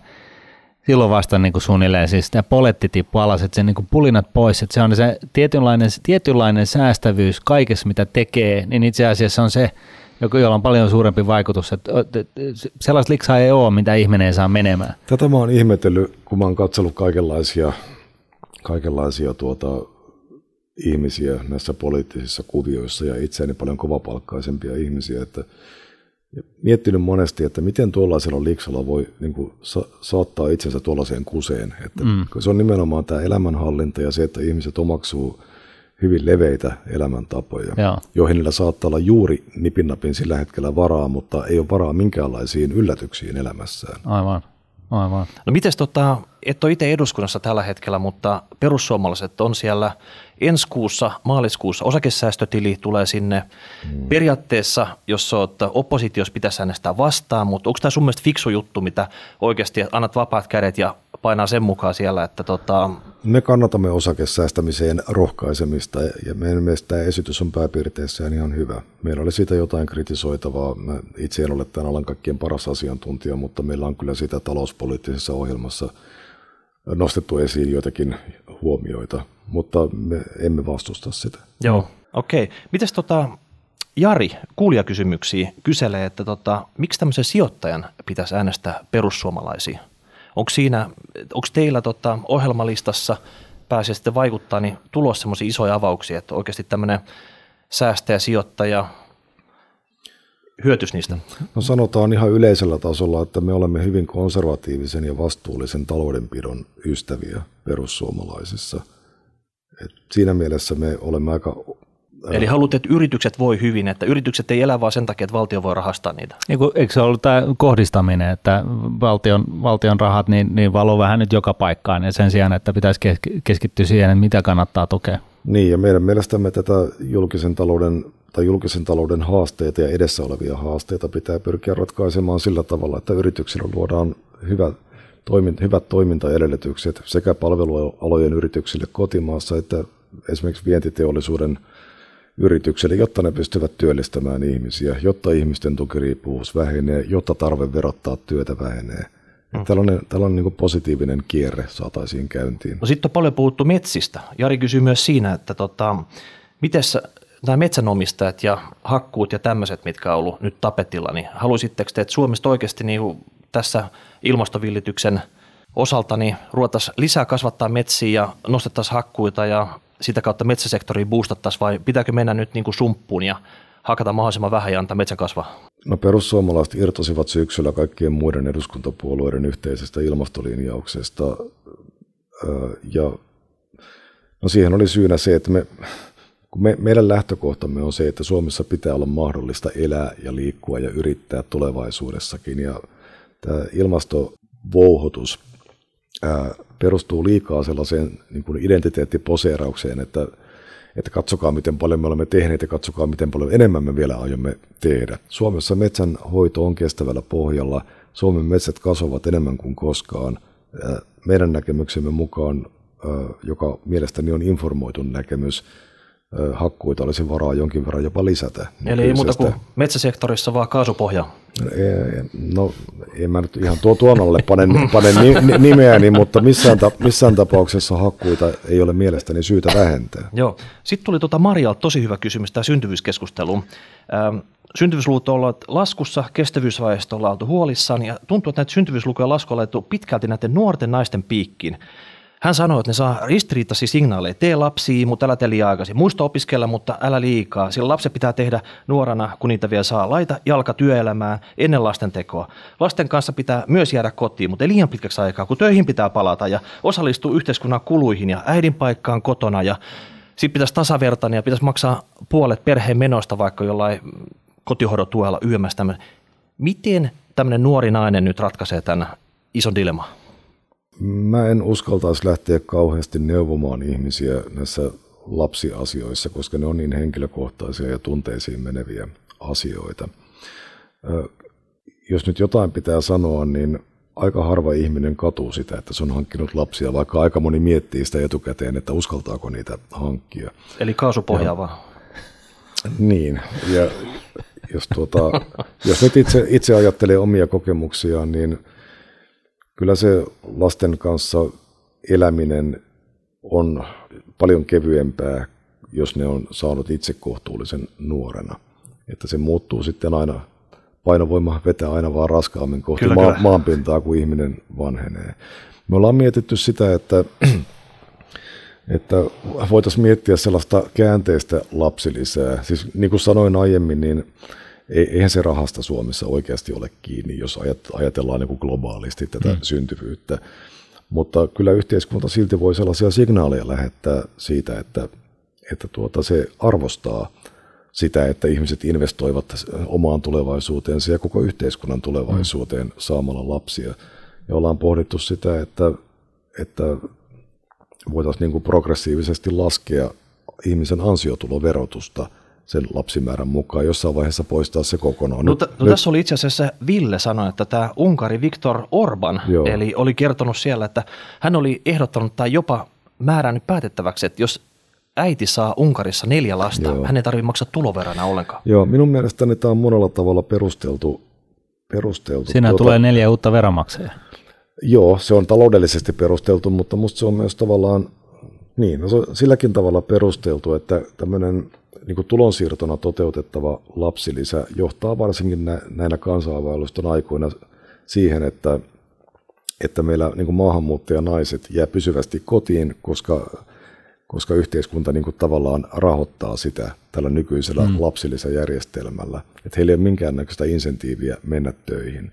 silloin vasta niin kuin suunnilleen siis tämä poletti tippui alas, että se niin kuin pulinat pois, että se on se tietynlainen, tietynlainen säästävyys kaikessa, mitä tekee, niin itse asiassa on se, jolla on paljon suurempi vaikutus. Että sellaista liksaa ei ole, mitä ihminen ei saa menemään. Tätä mä oon ihmetellyt, kun mä oon katsellut kaikenlaisia, kaikenlaisia tuota, ihmisiä näissä poliittisissa kuvioissa ja itseäni paljon kovapalkkaisempia ihmisiä, että – miettinyt monesti, että miten tuollaisella liksalla voi niin kuin, sa- saattaa itsensä tuollaiseen kuseen. Että mm. Se on nimenomaan tämä elämänhallinta ja se, että ihmiset omaksuu hyvin leveitä elämäntapoja, Joo. joihin niillä saattaa olla juuri nipinnapin sillä hetkellä varaa, mutta ei ole varaa minkäänlaisiin yllätyksiin elämässään. Aivan. Aivan. No mites tota, et ole itse eduskunnassa tällä hetkellä, mutta perussuomalaiset on siellä ensi kuussa, maaliskuussa osakesäästötili tulee sinne. Hmm. Periaatteessa, jos olet oppositiossa, pitäisi äänestää vastaan, mutta onko tämä sun mielestä fiksu juttu, mitä oikeasti annat vapaat kädet ja painaa sen mukaan siellä, että tota... Me kannatamme osakesäästämiseen rohkaisemista ja meidän mielestä tämä esitys on pääpiirteissään ihan hyvä. Meillä oli siitä jotain kritisoitavaa. Mä itse en ole tämän alan kaikkien paras asiantuntija, mutta meillä on kyllä sitä talouspoliittisessa ohjelmassa nostettu esiin joitakin huomioita, mutta me emme vastusta sitä. Joo, okei. Okay. Mites tota, Jari kuulijakysymyksiä kyselee, että tota, miksi tämmöisen sijoittajan pitäisi äänestää perussuomalaisia? Onko siinä, onko teillä tota ohjelmalistassa pääsee sitten vaikuttaa, niin tulossa semmoisia isoja avauksia, että oikeasti tämmöinen säästäjä, sijoittaja hyötyisi niistä? No sanotaan ihan yleisellä tasolla, että me olemme hyvin konservatiivisen ja vastuullisen taloudenpidon ystäviä perussuomalaisissa. Et siinä mielessä me olemme aika Eli haluat, että yritykset voi hyvin, että yritykset ei elä vaan sen takia, että valtio voi rahastaa niitä. Eikö, eikö se ollut tämä kohdistaminen, että valtion, valtion rahat niin, niin valuu vähän nyt joka paikkaan ja sen sijaan, että pitäisi keskittyä siihen, että mitä kannattaa tukea? Niin, ja meidän mielestämme tätä julkisen talouden tai julkisen talouden haasteita ja edessä olevia haasteita pitää pyrkiä ratkaisemaan sillä tavalla, että yrityksillä luodaan hyvä, toiminta, hyvät toimintaedellytykset sekä palvelualojen yrityksille kotimaassa että esimerkiksi vientiteollisuuden yrityksille, jotta ne pystyvät työllistämään ihmisiä, jotta ihmisten tukiriippuvuus vähenee, jotta tarve verottaa työtä vähenee. Mm. Tällainen, tällainen niin positiivinen kierre saataisiin käyntiin. No sitten on paljon puhuttu metsistä. Jari kysyy myös siinä, että tota, miten nämä metsänomistajat ja hakkuut ja tämmöiset, mitkä on ollut nyt tapetilla, niin haluaisitteko te, että Suomesta oikeasti niin tässä ilmastovillityksen osalta niin ruvettaisiin lisää kasvattaa metsiä ja nostettaisiin hakkuita ja sitä kautta metsäsektoriin boostattaisiin vai pitääkö mennä nyt niin kuin sumppuun ja hakata mahdollisimman vähän ja antaa metsä kasvaa? No perussuomalaiset irtosivat syksyllä kaikkien muiden eduskuntapuolueiden yhteisestä ilmastolinjauksesta ja no siihen oli syynä se, että me, kun me, meidän lähtökohtamme on se, että Suomessa pitää olla mahdollista elää ja liikkua ja yrittää tulevaisuudessakin ja tämä ilmastovouhotus ää, perustuu liikaa sellaiseen niin kuin identiteettiposeeraukseen, että, että katsokaa miten paljon me olemme tehneet ja katsokaa miten paljon enemmän me vielä aiomme tehdä. Suomessa metsän hoito on kestävällä pohjalla, Suomen metsät kasvavat enemmän kuin koskaan. Meidän näkemyksemme mukaan, joka mielestäni on informoitu näkemys, hakkuita olisi varaa jonkin verran jopa lisätä. Eli ei muuta kuin metsäsektorissa vaan kaasupohja. No en mä nyt ihan tuo tuon alle pane, pane nimeäni, mutta missään, ta, missään tapauksessa hakkuita ei ole mielestäni syytä vähentää. Joo. Sitten tuli tuota Marjalta tosi hyvä kysymys tämä syntyvyyskeskustelu. Ähm, syntyvyysluvut ollut laskussa, kestävyysvaiheesta ollaan oltu huolissaan ja tuntuu, että näitä syntyvyyslukuja lasku on pitkälti näiden nuorten naisten piikkiin. Hän sanoi, että ne saa ristiriitaisia signaaleja. Tee lapsia, mutta älä tee liian aikaisin. Muista opiskella, mutta älä liikaa. Sillä lapset pitää tehdä nuorana, kun niitä vielä saa. Laita jalka työelämään ennen lasten tekoa. Lasten kanssa pitää myös jäädä kotiin, mutta ei liian pitkäksi aikaa, kun töihin pitää palata ja osallistua yhteiskunnan kuluihin ja äidin paikkaan kotona. Ja sitten pitäisi tasavertainen ja pitäisi maksaa puolet perheen menosta vaikka jollain kotihoidon tuella yömästä. Miten tämmöinen nuori nainen nyt ratkaisee tämän ison dilemman? Mä en uskaltaisi lähteä kauheasti neuvomaan ihmisiä näissä lapsiasioissa, koska ne on niin henkilökohtaisia ja tunteisiin meneviä asioita. Jos nyt jotain pitää sanoa, niin aika harva ihminen katuu sitä, että se on hankkinut lapsia, vaikka aika moni miettii sitä etukäteen, että uskaltaako niitä hankkia. Eli kaasupohjaa vaan. Niin, ja jos, tuota, jos nyt itse, itse ajattelee omia kokemuksiaan, niin – kyllä se lasten kanssa eläminen on paljon kevyempää, jos ne on saanut itse kohtuullisen nuorena. Että se muuttuu sitten aina, painovoima vetää aina vaan raskaammin kohti kyllä, maa, kyllä. maanpintaa, kun ihminen vanhenee. Me ollaan mietitty sitä, että, että voitaisiin miettiä sellaista käänteistä lapsilisää. Siis niin kuin sanoin aiemmin, niin eihän se rahasta Suomessa oikeasti ole kiinni, jos ajatellaan niin kuin globaalisti tätä mm. syntyvyyttä. Mutta kyllä yhteiskunta silti voi sellaisia signaaleja lähettää siitä, että, että tuota, se arvostaa sitä, että ihmiset investoivat omaan tulevaisuuteensa ja koko yhteiskunnan tulevaisuuteen mm. saamalla lapsia. Ja ollaan pohdittu sitä, että, että voitaisiin niin kuin progressiivisesti laskea ihmisen ansiotuloverotusta – sen lapsimäärän mukaan, jossain vaiheessa poistaa se kokonaan. No, nyt, no nyt, tässä oli itse asiassa Ville sanoi, että tämä Unkari Viktor Orban, joo. eli oli kertonut siellä, että hän oli ehdottanut tai jopa määrännyt päätettäväksi, että jos äiti saa Unkarissa neljä lasta, joo. hän ei tarvitse maksaa tuloverana ollenkaan. Joo, minun mielestäni tämä on monella tavalla perusteltu. perusteltu. Siinä tuota, tulee neljä uutta veronmaksajaa. Joo, se on taloudellisesti perusteltu, mutta minusta se on myös tavallaan, niin, no se on silläkin tavalla perusteltu, että tämmöinen niin kuin tulonsiirtona toteutettava lapsilisä johtaa varsinkin näinä kansainvaellusten aikoina siihen, että, että meillä niin kuin maahanmuuttajanaiset jää pysyvästi kotiin, koska, koska yhteiskunta niin kuin tavallaan rahoittaa sitä tällä nykyisellä mm. lapsilisäjärjestelmällä. Että heillä ei ole minkäännäköistä insentiiviä mennä töihin.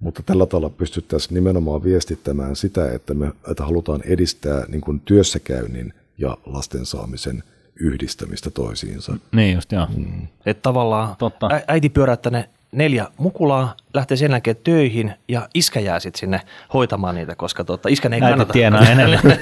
Mutta tällä tavalla pystyttäisiin nimenomaan viestittämään sitä, että me että halutaan edistää niin kuin työssäkäynnin ja lasten saamisen yhdistämistä toisiinsa. Niin just, joo. Mm. Että tavallaan Totta. äiti pyöräyttää ne neljä mukulaa, lähtee sen jälkeen töihin ja iskä jää sitten sinne hoitamaan niitä, koska tuota, iskän ei Äiti kannata. tienaa enemmän.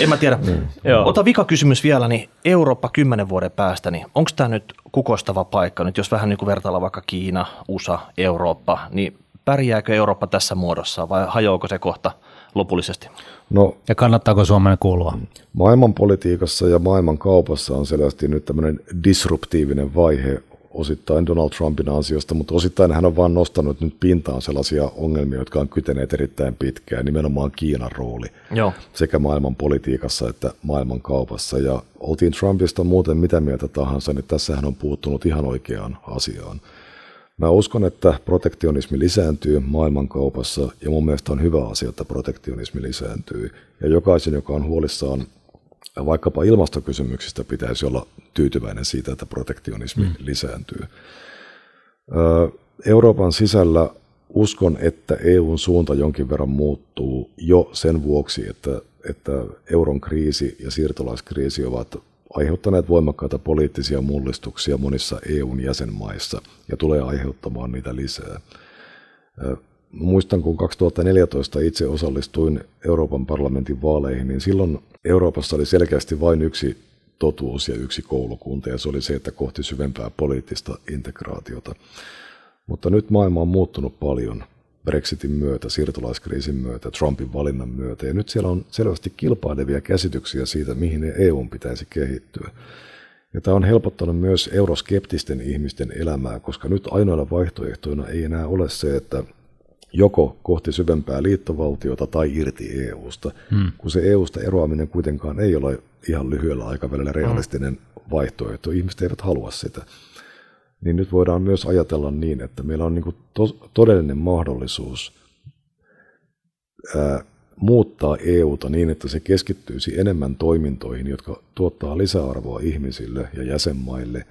en mä tiedä. Mm. Ota vika kysymys vielä, niin Eurooppa kymmenen vuoden päästä, niin onko tämä nyt kukostava paikka, nyt jos vähän niin kuin vertailla vaikka Kiina, USA, Eurooppa, niin pärjääkö Eurooppa tässä muodossa vai hajoako se kohta lopullisesti? No, ja kannattaako Suomen kuulua? Maailmanpolitiikassa ja maailman kaupassa on selvästi nyt tämmöinen disruptiivinen vaihe osittain Donald Trumpin ansiosta, mutta osittain hän on vain nostanut nyt pintaan sellaisia ongelmia, jotka on kyteneet erittäin pitkään, nimenomaan Kiinan rooli Joo. sekä maailman politiikassa että maailman kaupassa. Ja oltiin Trumpista muuten mitä mieltä tahansa, niin tässä hän on puuttunut ihan oikeaan asiaan. Mä uskon, että protektionismi lisääntyy maailmankaupassa ja mun mielestä on hyvä asia, että protektionismi lisääntyy. Ja jokaisen, joka on huolissaan vaikkapa ilmastokysymyksistä, pitäisi olla tyytyväinen siitä, että protektionismi mm. lisääntyy. Euroopan sisällä uskon, että EUn suunta jonkin verran muuttuu jo sen vuoksi, että, että euron kriisi ja siirtolaiskriisi ovat aiheuttaneet voimakkaita poliittisia mullistuksia monissa EUn jäsenmaissa ja tulee aiheuttamaan niitä lisää. Muistan, kun 2014 itse osallistuin Euroopan parlamentin vaaleihin, niin silloin Euroopassa oli selkeästi vain yksi totuus ja yksi koulukunta, ja se oli se, että kohti syvempää poliittista integraatiota. Mutta nyt maailma on muuttunut paljon Brexitin myötä, siirtolaiskriisin myötä, Trumpin valinnan myötä, ja nyt siellä on selvästi kilpailevia käsityksiä siitä, mihin EU pitäisi kehittyä. Ja tämä on helpottanut myös euroskeptisten ihmisten elämää, koska nyt ainoilla vaihtoehtoina ei enää ole se, että joko kohti syvempää liittovaltiota tai irti EUsta, hmm. kun se EUsta eroaminen kuitenkaan ei ole ihan lyhyellä aikavälillä realistinen vaihtoehto. Ihmiset eivät halua sitä. Niin nyt voidaan myös ajatella niin, että meillä on niin to- todellinen mahdollisuus ää, muuttaa EUta niin, että se keskittyisi enemmän toimintoihin, jotka tuottaa lisäarvoa ihmisille ja jäsenmaille,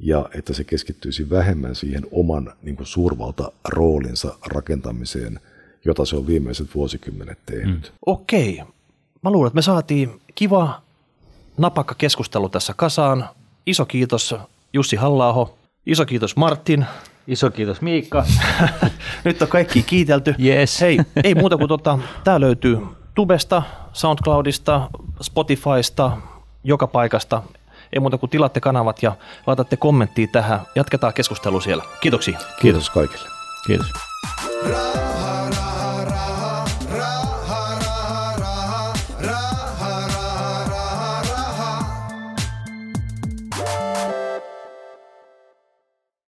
ja että se keskittyisi vähemmän siihen oman niin kuin suurvalta roolinsa rakentamiseen, jota se on viimeiset vuosikymmenet tehnyt. Mm. Okei. Mä luulen, että me saatiin kiva, napakka keskustelu tässä kasaan. Iso kiitos Jussi halla Iso kiitos Martin. Iso kiitos Miikka. Nyt on kaikki kiitelty. Yes. Hei, ei muuta kuin tota, tää löytyy Tubesta, Soundcloudista, Spotifysta, joka paikasta. Ei muuta kuin tilatte kanavat ja laitatte kommenttia tähän. Jatketaan keskustelua siellä. Kiitoksia. Kiitos kaikille. Kiitos. Rauha.